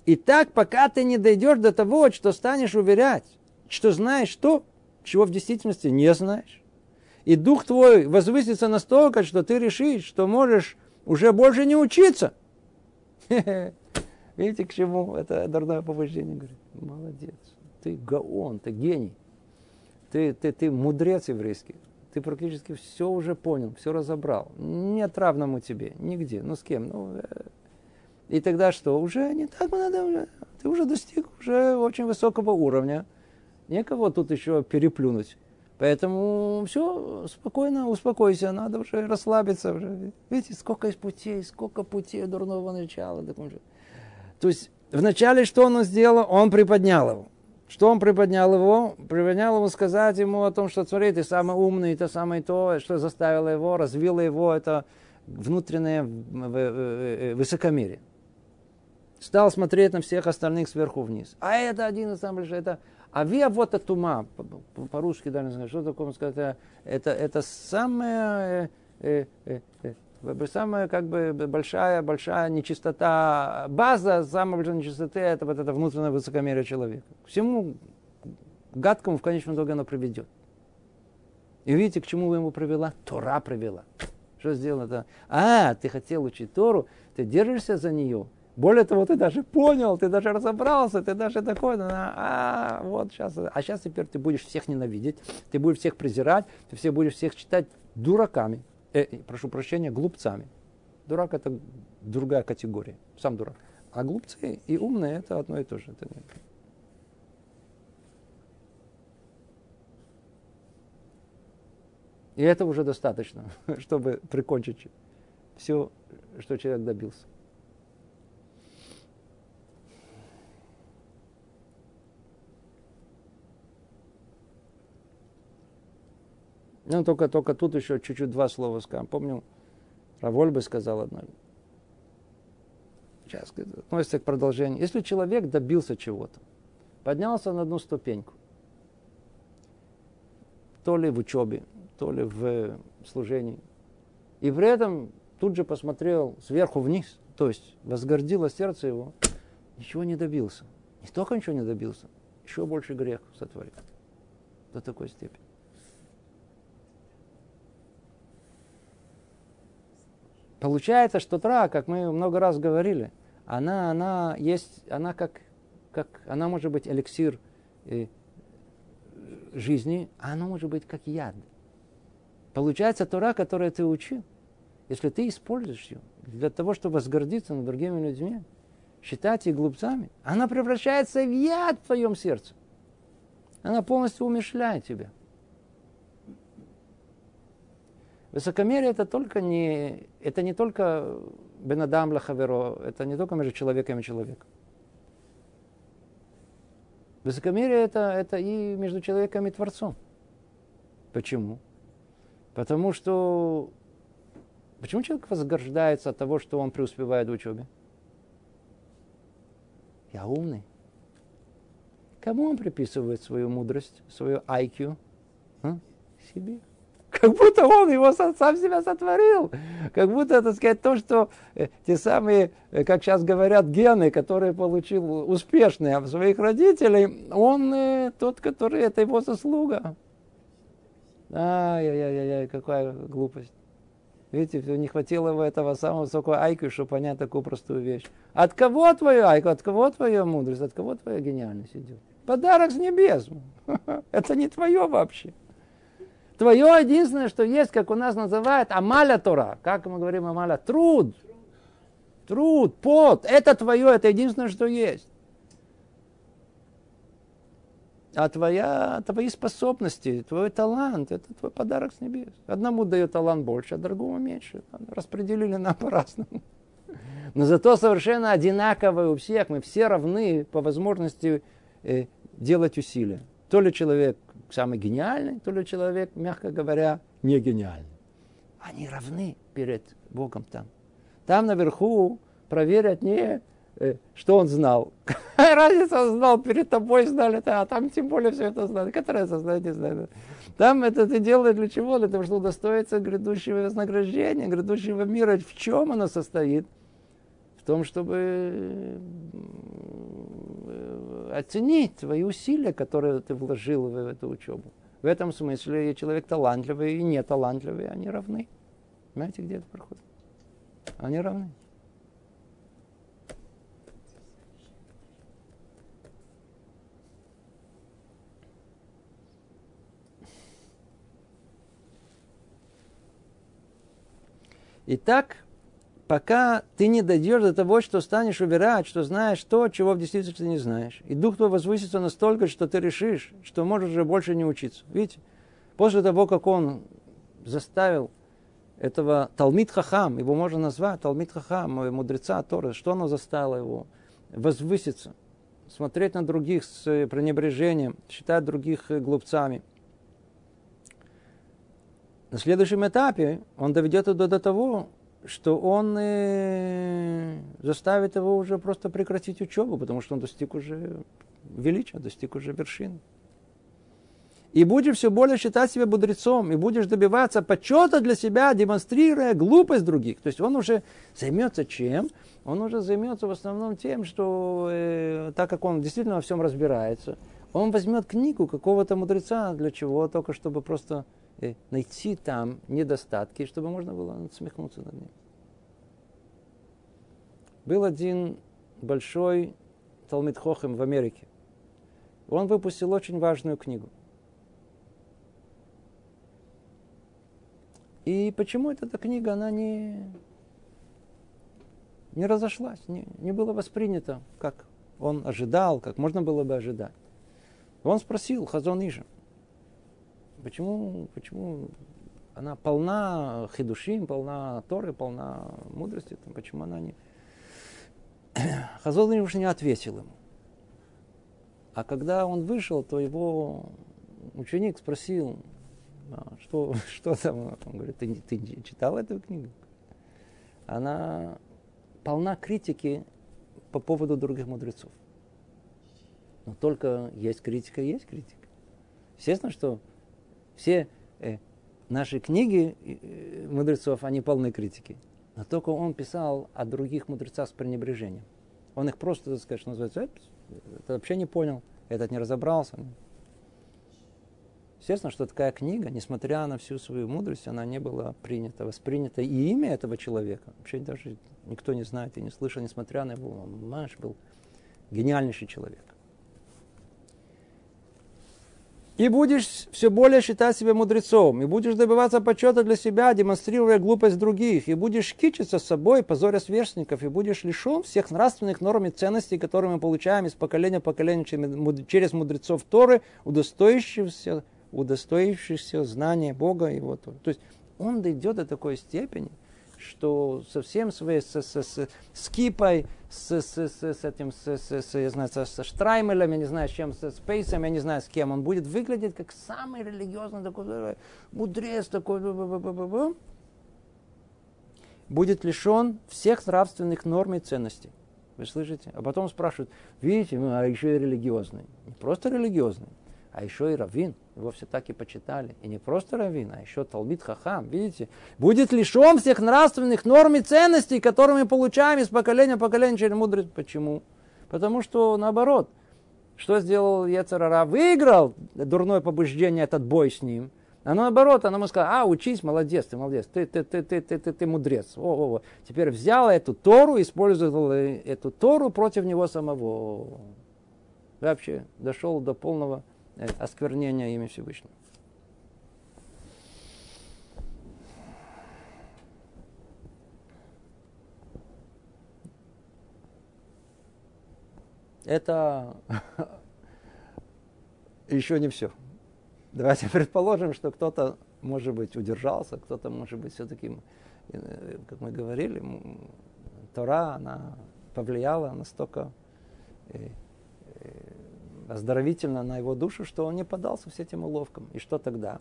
И так, пока ты не дойдешь до того, что станешь уверять, что знаешь то, чего в действительности не знаешь. И дух твой возвысится настолько, что ты решишь, что можешь уже больше не учиться. Видите, к чему это дурное побуждение говорит? Молодец. Ты гаон, ты гений. Ты, ты, ты мудрец еврейский. Ты практически все уже понял, все разобрал. Нет равному тебе, нигде. Ну с кем? Ну, э. и тогда что? Уже не так надо. Уже. Ты уже достиг уже очень высокого уровня. Некого тут еще переплюнуть. Поэтому все, спокойно, успокойся, надо уже расслабиться. Уже. Видите, сколько есть путей, сколько путей дурного начала. То есть, вначале что он сделал? Он приподнял его. Что он приподнял его? Приподнял его сказать ему о том, что смотри, ты самый умный, это самое то, что заставило его, развило его, это внутреннее высокомерие. Стал смотреть на всех остальных сверху вниз. А это один из самых это а виа вот от ума, по-русски даже не знаю, что такое сказать, это, это самая, э, э, э, самая как бы большая, большая нечистота, база самой большой нечистоты, это вот это внутреннее высокомерие человека. К всему гадкому в конечном итоге оно приведет. И видите, к чему ему привела? Тора привела. Что сделано это? А, ты хотел учить Тору, ты держишься за нее, более того, ты даже понял, ты даже разобрался, ты даже такой, ну, а, вот сейчас, а сейчас теперь ты будешь всех ненавидеть, ты будешь всех презирать, ты все будешь всех считать дураками, э, прошу прощения, глупцами. Дурак это другая категория, сам дурак. А глупцы и умные это одно и то же. И это уже достаточно, чтобы прикончить все, что человек добился. Ну, только, только тут еще чуть-чуть два слова скажем. Помню, Раволь бы сказал одно. Сейчас относится к продолжению. Если человек добился чего-то, поднялся на одну ступеньку, то ли в учебе, то ли в служении, и при этом тут же посмотрел сверху вниз, то есть возгордило сердце его, ничего не добился. Не только ничего не добился, еще больше грех сотворил. До такой степени. Получается, что тра, как мы много раз говорили, она, она есть, она как, как, она может быть эликсир э, жизни, а она может быть как яд. Получается, Тора, которую ты учил, если ты используешь ее для того, чтобы возгордиться над другими людьми, считать их глупцами, она превращается в яд в твоем сердце. Она полностью умешляет тебя. Высокомерие это только не, это не только бенадам лахаверо, это не только между человеком и человеком. Высокомерие это, это и между человеком и Творцом. Почему? Потому что почему человек возгождается от того, что он преуспевает в учебе? Я умный. Кому он приписывает свою мудрость, свою IQ? А? Себе. Как будто он его сам себя сотворил. Как будто, так сказать, то, что э, те самые, э, как сейчас говорят, гены, которые получил успешные от своих родителей, он э, тот, который, это его заслуга. Ай-яй-яй-яй, какая глупость. Видите, не хватило его этого самого высокого айку, чтобы понять такую простую вещь. От кого твое айку, от кого твоя мудрость, от кого твоя гениальность идет? Подарок с небес. Это не твое вообще. Твое единственное, что есть, как у нас называют, амаля Тора. Как мы говорим амаля? Труд. Труд, пот. Это твое, это единственное, что есть. А твоя, твои способности, твой талант, это твой подарок с небес. Одному дает талант больше, а другому меньше. Распределили нам по-разному. Но зато совершенно одинаковые у всех. Мы все равны по возможности э, делать усилия. То ли человек самый гениальный, то ли человек, мягко говоря, не гениальный. Они равны перед Богом там. Там наверху проверят не Э, что он знал? Какая разница, он знал, перед тобой знали, а там тем более все это знали. Какая разница, знать, не знаю. Там это ты делаешь для чего? Для того, чтобы удостоиться грядущего вознаграждения, грядущего мира. В чем оно состоит? В том, чтобы оценить твои усилия, которые ты вложил в эту учебу. В этом смысле человек талантливый и не талантливый, они равны. Понимаете, где это проходит? Они равны. Итак, пока ты не дойдешь до того, что станешь уверять, что знаешь то, чего в действительности не знаешь. И дух твой возвысится настолько, что ты решишь, что можешь уже больше не учиться. Видите, после того, как он заставил этого Талмит Хахам, его можно назвать Талмит Хахам, мудреца Торы, что оно заставило его? Возвыситься, смотреть на других с пренебрежением, считать других глупцами – на следующем этапе он доведет это до того, что он э, заставит его уже просто прекратить учебу, потому что он достиг уже величия, достиг уже вершины. И будешь все более считать себя мудрецом, и будешь добиваться почета для себя, демонстрируя глупость других. То есть он уже займется чем? Он уже займется в основном тем, что э, так как он действительно во всем разбирается, он возьмет книгу какого-то мудреца для чего? Только чтобы просто найти там недостатки, чтобы можно было насмехнуться над ним. Был один большой Талмит Хохем в Америке. Он выпустил очень важную книгу. И почему эта книга, она не, не разошлась, не, не была воспринята, как он ожидал, как можно было бы ожидать. Он спросил Хазон Ижа, Почему, почему она полна хидушим, полна Торы, полна мудрости, там, почему она не... Хазон не ответил ему. А когда он вышел, то его ученик спросил, «А что, что там? Он говорит, ты, ты читал эту книгу? Она полна критики по поводу других мудрецов. Но только есть критика, есть критика. Естественно, что все э, наши книги э, мудрецов, они полны критики. Но только он писал о других мудрецах с пренебрежением. Он их просто, так сказать, называется, это вообще не понял, этот не разобрался. Естественно, что такая книга, несмотря на всю свою мудрость, она не была принята, воспринята. И имя этого человека, вообще даже никто не знает и не слышал, несмотря на его, он, знаешь, был гениальнейший человек. И будешь все более считать себя мудрецом, и будешь добиваться почета для себя, демонстрируя глупость других, и будешь кичиться с собой, позоря сверстников, и будешь лишен всех нравственных норм и ценностей, которые мы получаем из поколения в поколение через мудрецов Торы, удостоившихся, удостоившихся знания Бога и его Торы. То есть он дойдет до такой степени, что со всем своей, с, с, с, с кипой, с, с, с, с этим, с, с, с, я знаю, со, со Штраймелем, я не знаю, с чем, с Спейсом, я не знаю, с кем, он будет выглядеть как самый религиозный такой мудрец такой, будет лишен всех нравственных норм и ценностей. Вы слышите? А потом спрашивают, видите, ну, а еще и религиозный. Не просто религиозный, а еще и раввин. Его все так и почитали. И не просто раввин, а еще Талбит Хахам. Видите? Будет лишен всех нравственных норм и ценностей, которые мы получаем из поколения в поколение через мудрость. Почему? Потому что наоборот. Что сделал Ецарара? Выиграл дурное побуждение, этот бой с ним. А наоборот, она ему сказала, а, учись, молодец, ты молодец, ты, ты, ты, ты, ты, ты, ты мудрец. О, о, о. Теперь взял эту Тору, использовал эту Тору против него самого. Вообще дошел до полного Э, осквернения имя Всевышнего. Это еще не все. Давайте предположим, что кто-то, может быть, удержался, кто-то, может быть, все-таки, э, как мы говорили, Тора, она повлияла настолько э, оздоровительно на его душу, что он не поддался всем этим уловкам. И что тогда?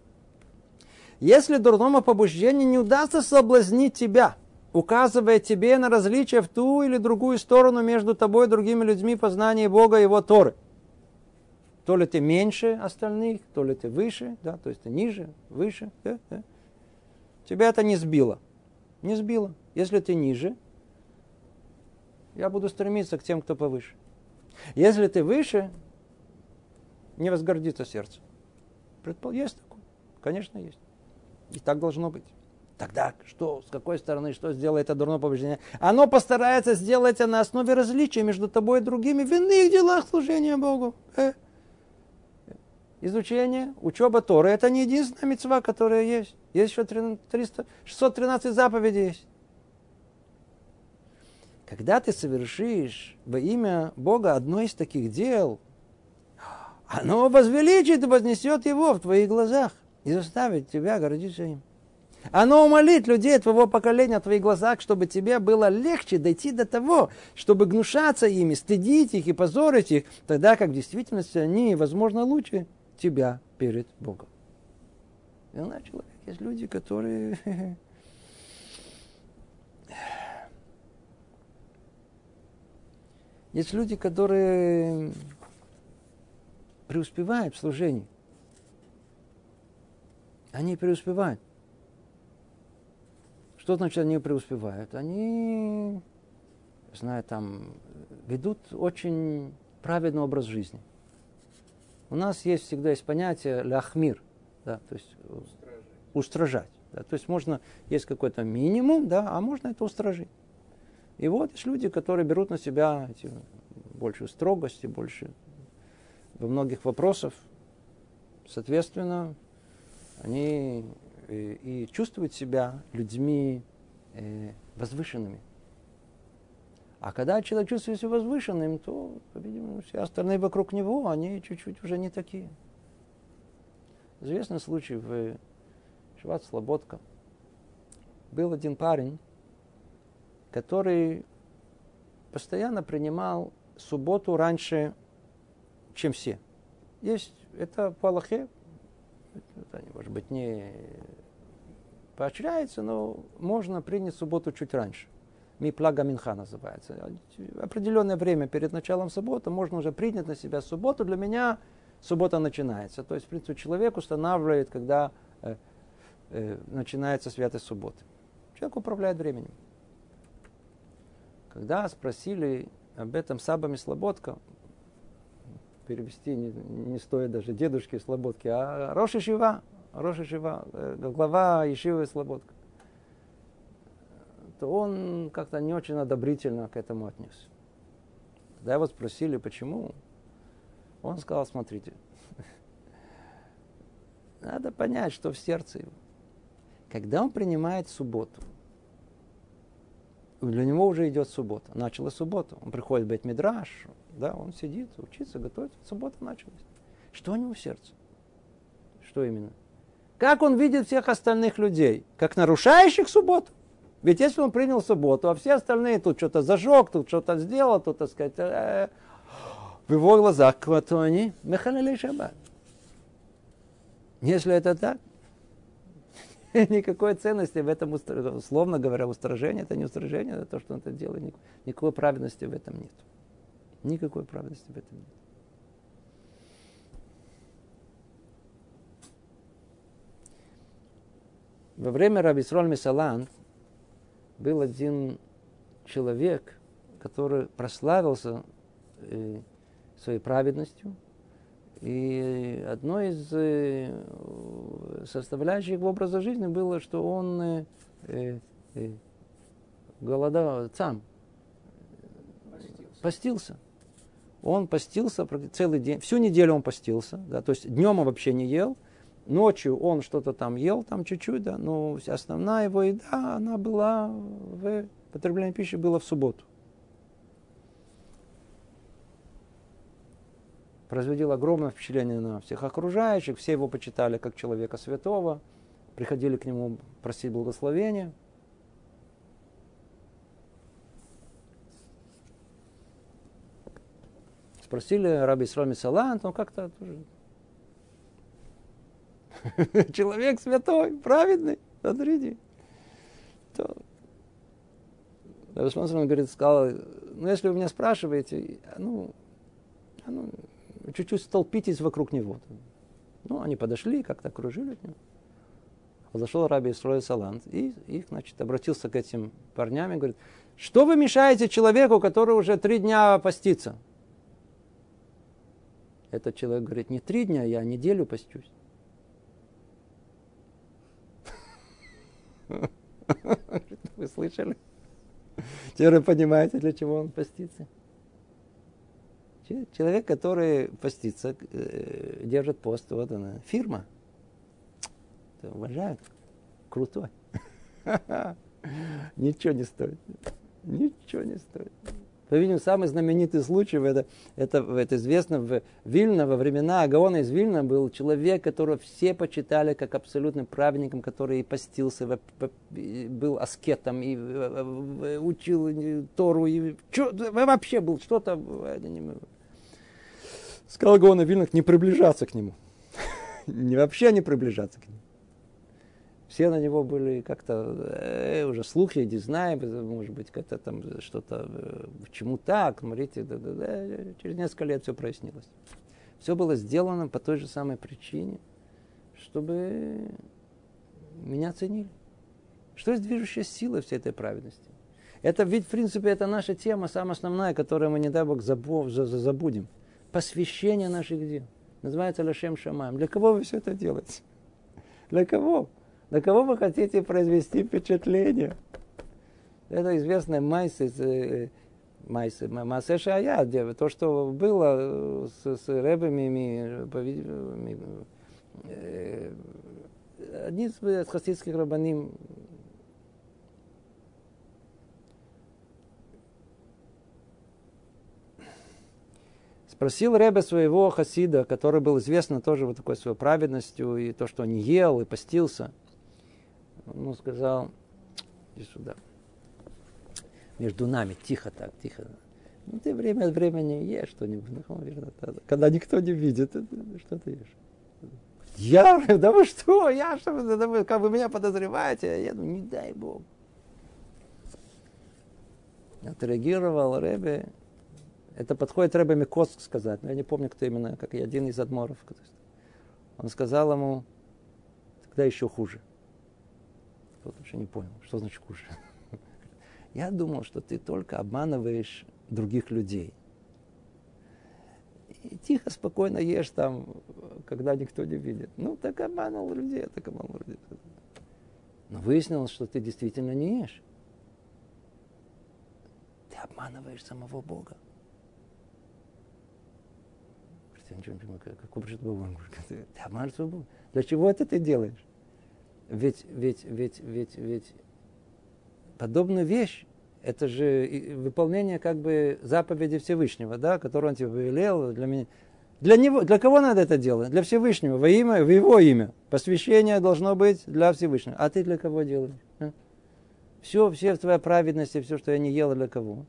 Если дурному побуждению не удастся соблазнить тебя, указывает тебе на различия в ту или другую сторону между тобой и другими людьми познания Бога и Его Торы. То ли ты меньше остальных, то ли ты выше, да, то есть ты ниже, выше. Да, да. Тебя это не сбило. Не сбило. Если ты ниже, я буду стремиться к тем, кто повыше. Если ты выше, не возгордится сердце. Предпол... Есть такое. Конечно, есть. И так должно быть. Тогда что, с какой стороны, что сделает это дурное побуждение? Оно постарается сделать на основе различия между тобой и другими в иных делах служения Богу. Э. Изучение, учеба Торы – это не единственная мецва, которая есть. Есть еще 300, 613 заповедей есть. Когда ты совершишь во имя Бога одно из таких дел, оно возвеличит и вознесет его в твоих глазах и заставит тебя гордиться им. Оно умолит людей твоего поколения в твоих глазах, чтобы тебе было легче дойти до того, чтобы гнушаться ими, стыдить их и позорить их, тогда как в действительности они, возможно, лучше тебя перед Богом. И он человек. Есть люди, которые Есть люди, которые преуспевают в служении. Они преуспевают. Что значит они преуспевают? Они, знаю, там, ведут очень праведный образ жизни. У нас есть всегда есть понятие ляхмир, да, то есть устражать. устражать да, то есть можно, есть какой-то минимум, да, а можно это устражить. И вот есть люди, которые берут на себя эти, большую строгость и больше во многих вопросах. Соответственно, они и, и чувствуют себя людьми э, возвышенными. А когда человек чувствует себя возвышенным, то, по-видимому, все остальные вокруг него, они чуть-чуть уже не такие. Известный случай в Шват Слободка. Был один парень, который постоянно принимал субботу раньше, чем все. Есть, это по Аллахе, это, может быть, не поощряется, но можно принять субботу чуть раньше. Миплага Минха называется. Определенное время перед началом субботы можно уже принять на себя субботу. Для меня суббота начинается. То есть, в принципе, человек устанавливает, когда э, э, начинается святая суббота. Человек управляет временем. Когда спросили об этом Сабами Слободка, перевести не, не стоит даже дедушки Слободки, а Роши Шива, Роши Шива, э, глава Ешивы Слободка, то он как-то не очень одобрительно к этому отнесся. Когда его спросили, почему, он сказал, смотрите, надо понять, что в сердце его. Когда он принимает субботу, для него уже идет суббота. Началась суббота. Он приходит в Бет-Мидраш, да, он сидит, учится, готовится. Суббота началась. Что у него в сердце? Что именно? Как он видит всех остальных людей? Как нарушающих субботу? Ведь если он принял субботу, а все остальные тут что-то зажег, тут что-то сделал, тут, так сказать, э, в его глазах, кто они? Мехалелей Шаббат. Если это так, никакой ценности в этом, условно говоря, устражение, это не устражение, это то, что он это делает. Никакой праведности в этом нет. Никакой праведности в этом нет. Во время Раби Сроль Месалан был один человек, который прославился э, своей праведностью – и одно из э, составляющих образа жизни было, что он э, э, э голодал, сам постился. постился. Он постился целый день, всю неделю он постился, да, то есть днем он вообще не ел, ночью он что-то там ел, там чуть-чуть, да, но основная его еда, она была в потребление пищи было в субботу. Производил огромное впечатление на всех окружающих, все его почитали как человека святого, приходили к нему просить благословения. Спросили раби Исрами Салант, он как-то тоже... Человек святой, праведный, смотрите. То... он говорит, сказал, ну, если вы меня спрашиваете, ну, ну чуть-чуть столпитесь вокруг него. Ну, они подошли, как-то окружили от него. Зашел Раби Исроя Салант и, и значит, обратился к этим парням и говорит, что вы мешаете человеку, который уже три дня постится? Этот человек говорит, не три дня, я неделю постюсь. Вы слышали? Теперь вы понимаете, для чего он постится? Человек, который постится, э, держит пост, вот она, фирма. Это уважают. Крутой. Ничего не стоит. Ничего не стоит. По-видимому, самый знаменитый случай, это, это, это известно в Вильно, во времена Агаона из Вильна был человек, которого все почитали как абсолютным праведником, который и постился, был аскетом, и учил Тору, и вообще был что-то... Сказал Агаона Вильнах не приближаться к нему. не вообще не приближаться к нему все на него были как-то э, уже слухи, не знаем, может быть, как-то там что-то, э, так, смотрите, да, да, да, через несколько лет все прояснилось. Все было сделано по той же самой причине, чтобы меня ценили. Что есть движущая сила всей этой праведности? Это ведь, в принципе, это наша тема, самая основная, которую мы, не дай Бог, забудем. Посвящение наших дел. Называется Лашем Шамаем. Для кого вы все это делаете? Для кого? На кого вы хотите произвести впечатление? Это известная майса, э, майса, майса Шая, то, что было с, с рэбами, э, одни из хасидских рабаним Спросил Ребе своего хасида, который был известен тоже вот такой своей праведностью, и то, что он ел и постился – он сказал, иди сюда. Между нами, тихо так, тихо. Ну, ты время от времени ешь что-нибудь. Ну, когда никто не видит, что ты ешь? Я? Да вы что? Я что? Да вы, как вы меня подозреваете? Я думаю, не дай Бог. Отреагировал Рэбе. Это подходит Рэбе Микоск сказать, но я не помню, кто именно, как и один из адморов. Он сказал ему, тогда еще хуже. Тот вообще не понял, что значит кушать. Я думал, что ты только обманываешь других людей. И тихо, спокойно ешь там, когда никто не видит. Ну, так обманул людей, так обманул людей. Но выяснилось, что ты действительно не ешь. Ты обманываешь самого Бога. Я ничего не понимаю, какой Бога? Ты обманываешь своего Бога. Для чего это ты делаешь? Ведь, ведь, ведь, ведь, ведь подобную вещь, это же выполнение как бы заповеди Всевышнего, да, которую он тебе повелел для меня. Для него, для кого надо это делать? Для Всевышнего, во имя, в его имя. Посвящение должно быть для Всевышнего. А ты для кого делаешь? А? Все, все в твоей праведности, все, что я не ел, для кого?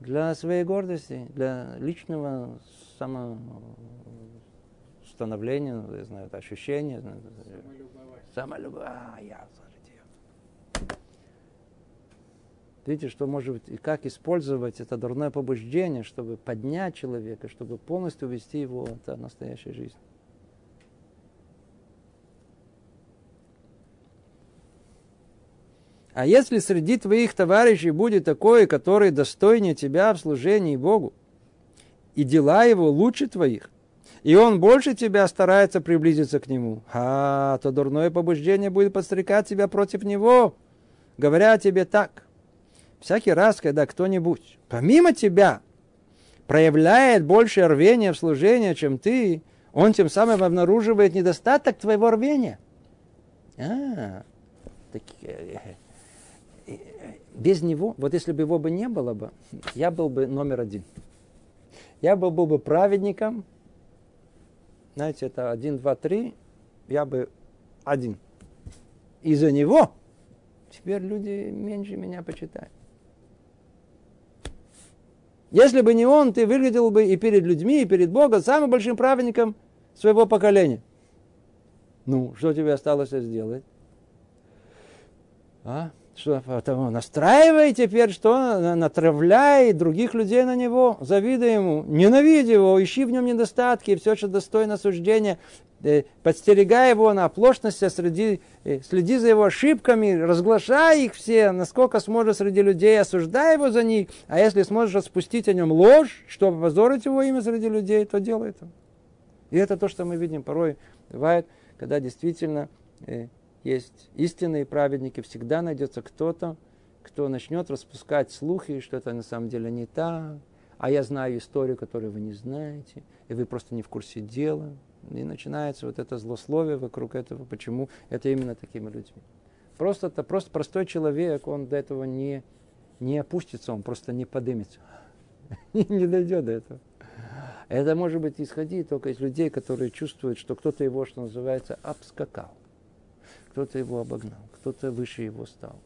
Для своей гордости, для личного самоустановления, я знаю, ощущения. Самолюбовь. А, я, смотрите. Видите, что может быть, и как использовать это дурное побуждение, чтобы поднять человека, чтобы полностью увести его от настоящей жизни. А если среди твоих товарищей будет такой, который достойнее тебя в служении Богу, и дела его лучше твоих, и он больше тебя старается приблизиться к нему, а то дурное побуждение будет подстрекать тебя против него, говоря тебе так. Всякий раз, когда кто-нибудь, помимо тебя, проявляет больше рвения в служении, чем ты, он тем самым обнаруживает недостаток твоего рвения. А, так, э, э, без него, вот если бы его бы не было бы, я был бы номер один. Я был, был бы праведником, знаете, это один, два, три, я бы один. Из-за него теперь люди меньше меня почитают. Если бы не он, ты выглядел бы и перед людьми, и перед Богом самым большим праведником своего поколения. Ну, что тебе осталось сделать? А? Что потому настраивай теперь, что натравляй других людей на него, завидуй ему, ненавидь его, ищи в нем недостатки, все, что достойно осуждения, э, подстерегай его на оплошности, среди, э, следи за его ошибками, разглашай их все, насколько сможешь среди людей, осуждай его за них, а если сможешь распустить о нем ложь, чтобы позорить его имя среди людей, то делай это. И это то, что мы видим порой бывает, когда действительно э, есть истинные праведники, всегда найдется кто-то, кто начнет распускать слухи, что это на самом деле не так, а я знаю историю, которую вы не знаете, и вы просто не в курсе дела. И начинается вот это злословие вокруг этого, почему это именно такими людьми. Просто это просто простой человек, он до этого не, не опустится, он просто не подымется. Не дойдет до этого. Это может быть исходить только из людей, которые чувствуют, что кто-то его, что называется, обскакал кто-то его обогнал, кто-то выше его стал.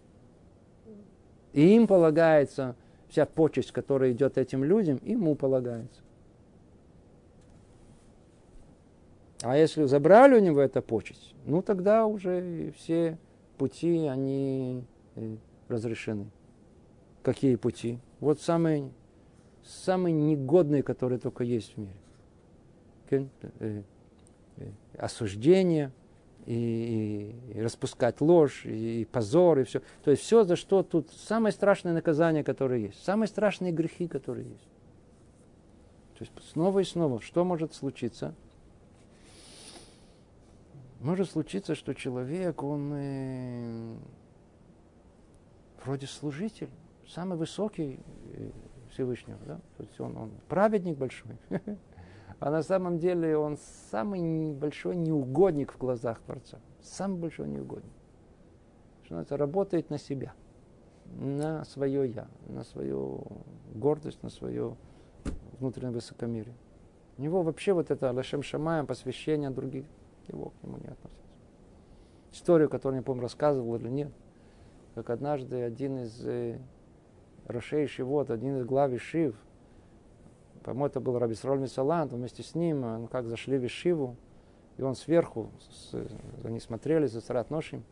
И им полагается вся почесть, которая идет этим людям, ему полагается. А если забрали у него эту почесть, ну тогда уже все пути, они э, разрешены. Какие пути? Вот самые, самые негодные, которые только есть в мире. Э, э, осуждение – и, и распускать ложь, и, и позор, и все. То есть все, за что тут самое страшное наказание, которое есть, самые страшные грехи, которые есть. То есть снова и снова, что может случиться? Может случиться, что человек, он э, вроде служитель, самый высокий э, Всевышнего, да? То есть он, он праведник большой. А на самом деле он самый большой неугодник в глазах Творца. Самый большой неугодник. Что это работает на себя, на свое я, на свою гордость, на свое внутреннее высокомерие. У него вообще вот это Лашем Шамаем, посвящение других, его к нему не относится. Историю, которую, не помню, рассказывал или нет, как однажды один из э, Рошей Шивот, один из глав Шив, по-моему, это был Раби Сроль Мисаланд, вместе с ним, ну, как зашли в Ишиву, и он сверху, с, они смотрели за Сарат Ношим,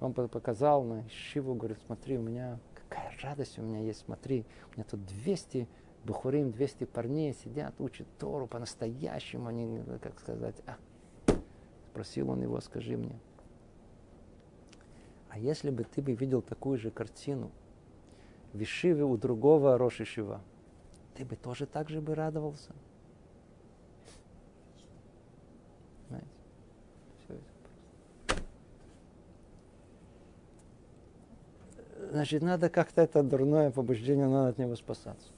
он показал на Ишиву, говорит, смотри, у меня какая радость у меня есть, смотри, у меня тут 200 бухурим, 200 парней сидят, учат Тору по-настоящему, они, как сказать, а. Спросил он его, скажи мне, а если бы ты бы видел такую же картину в у другого Роши Шива, ты бы тоже так же бы радовался. Значит, надо как-то это дурное побуждение, надо от него спасаться.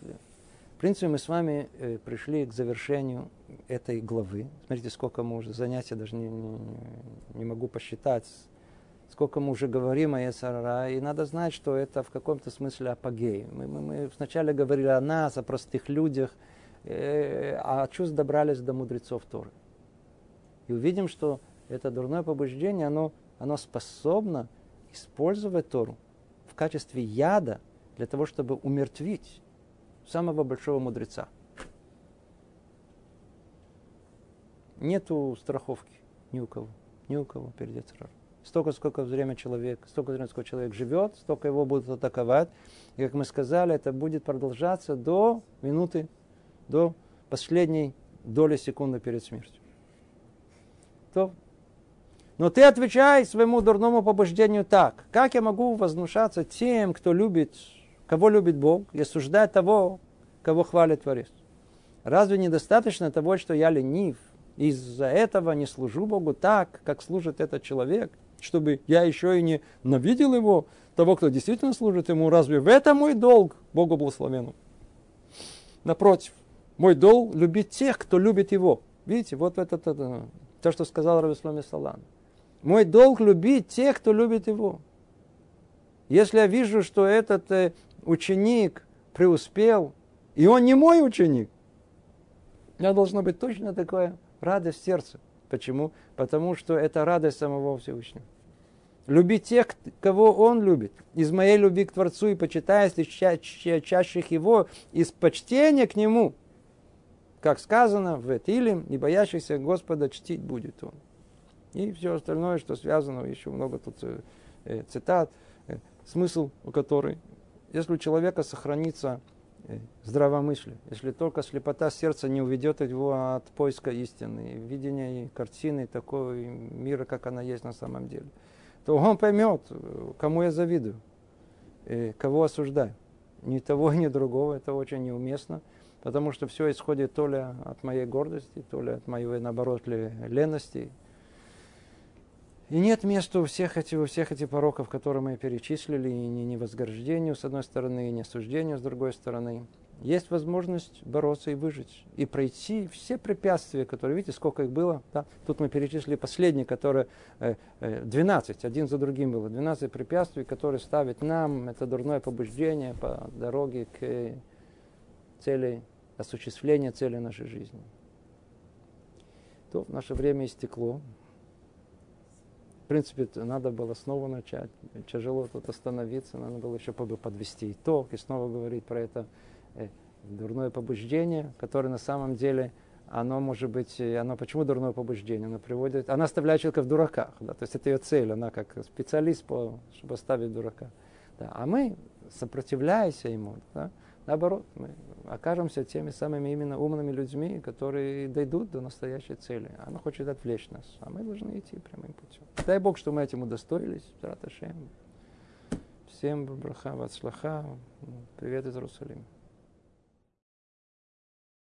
В принципе, мы с вами э, пришли к завершению этой главы. Смотрите, сколько мы уже занятий, даже не, не, не могу посчитать сколько мы уже говорим о Есарара, и надо знать, что это в каком-то смысле апогей. Мы, мы, мы вначале говорили о нас, о простых людях, э, а чувств добрались до мудрецов Торы. И увидим, что это дурное побуждение, оно, оно способно использовать Тору в качестве яда для того, чтобы умертвить самого большого мудреца. Нету страховки ни у кого, ни у кого перед Яцераром столько, сколько время человек, столько времени, сколько человек живет, столько его будут атаковать. И, как мы сказали, это будет продолжаться до минуты, до последней доли секунды перед смертью. То. Но ты отвечай своему дурному побуждению так. Как я могу вознушаться тем, кто любит, кого любит Бог, и осуждать того, кого хвалит Творец? Разве недостаточно того, что я ленив, из-за этого не служу Богу так, как служит этот человек – чтобы я еще и не навидел его, того, кто действительно служит ему. Разве в этом мой долг Богу благословенному? Напротив, мой долг любить тех, кто любит его. Видите, вот это, это, это то, что сказал Равислами Салан. Мой долг любить тех, кто любит его. Если я вижу, что этот э, ученик преуспел, и он не мой ученик, у меня должно быть точно такое радость в сердце. Почему? Потому что это радость самого Всевышнего. Любить тех, кого Он любит. Из моей любви к Творцу и почитая чащих Его, из почтения к Нему. Как сказано в Этиле, не боящийся Господа чтить будет Он. И все остальное, что связано, еще много тут э, э, цитат, э, смысл у которой, если у человека сохранится э, здравомыслие, если только слепота сердца не уведет его от поиска истины, видения картины такой мира, как она есть на самом деле, то он поймет, кому я завидую, кого осуждаю. Ни того, ни другого, это очень неуместно, потому что все исходит то ли от моей гордости, то ли от моей, наоборот, ли, лености, и нет места у всех этих, у всех этих пороков, которые мы перечислили, и ни, ни возграждению с одной стороны, и ни осуждению с другой стороны. Есть возможность бороться и выжить, и пройти все препятствия, которые, видите, сколько их было. Да? Тут мы перечислили последние, которые э, э, 12, один за другим было, 12 препятствий, которые ставят нам это дурное побуждение по дороге к цели, осуществления цели нашей жизни. То наше время истекло. В принципе, надо было снова начать. Тяжело тут остановиться, надо было еще подвести итог и снова говорить про это э, дурное побуждение, которое на самом деле, оно может быть, э, оно почему дурное побуждение? Оно приводит, она оставляет человека в дураках, да, то есть это ее цель, она как специалист, по, чтобы оставить дурака. Да. А мы, сопротивляясь ему, да, Наоборот, мы окажемся теми самыми именно умными людьми, которые дойдут до настоящей цели. Она хочет отвлечь нас, а мы должны идти прямым путем. Дай Бог, что мы этим удостоились. Всем браха, вацлаха. Привет из Иерусалима.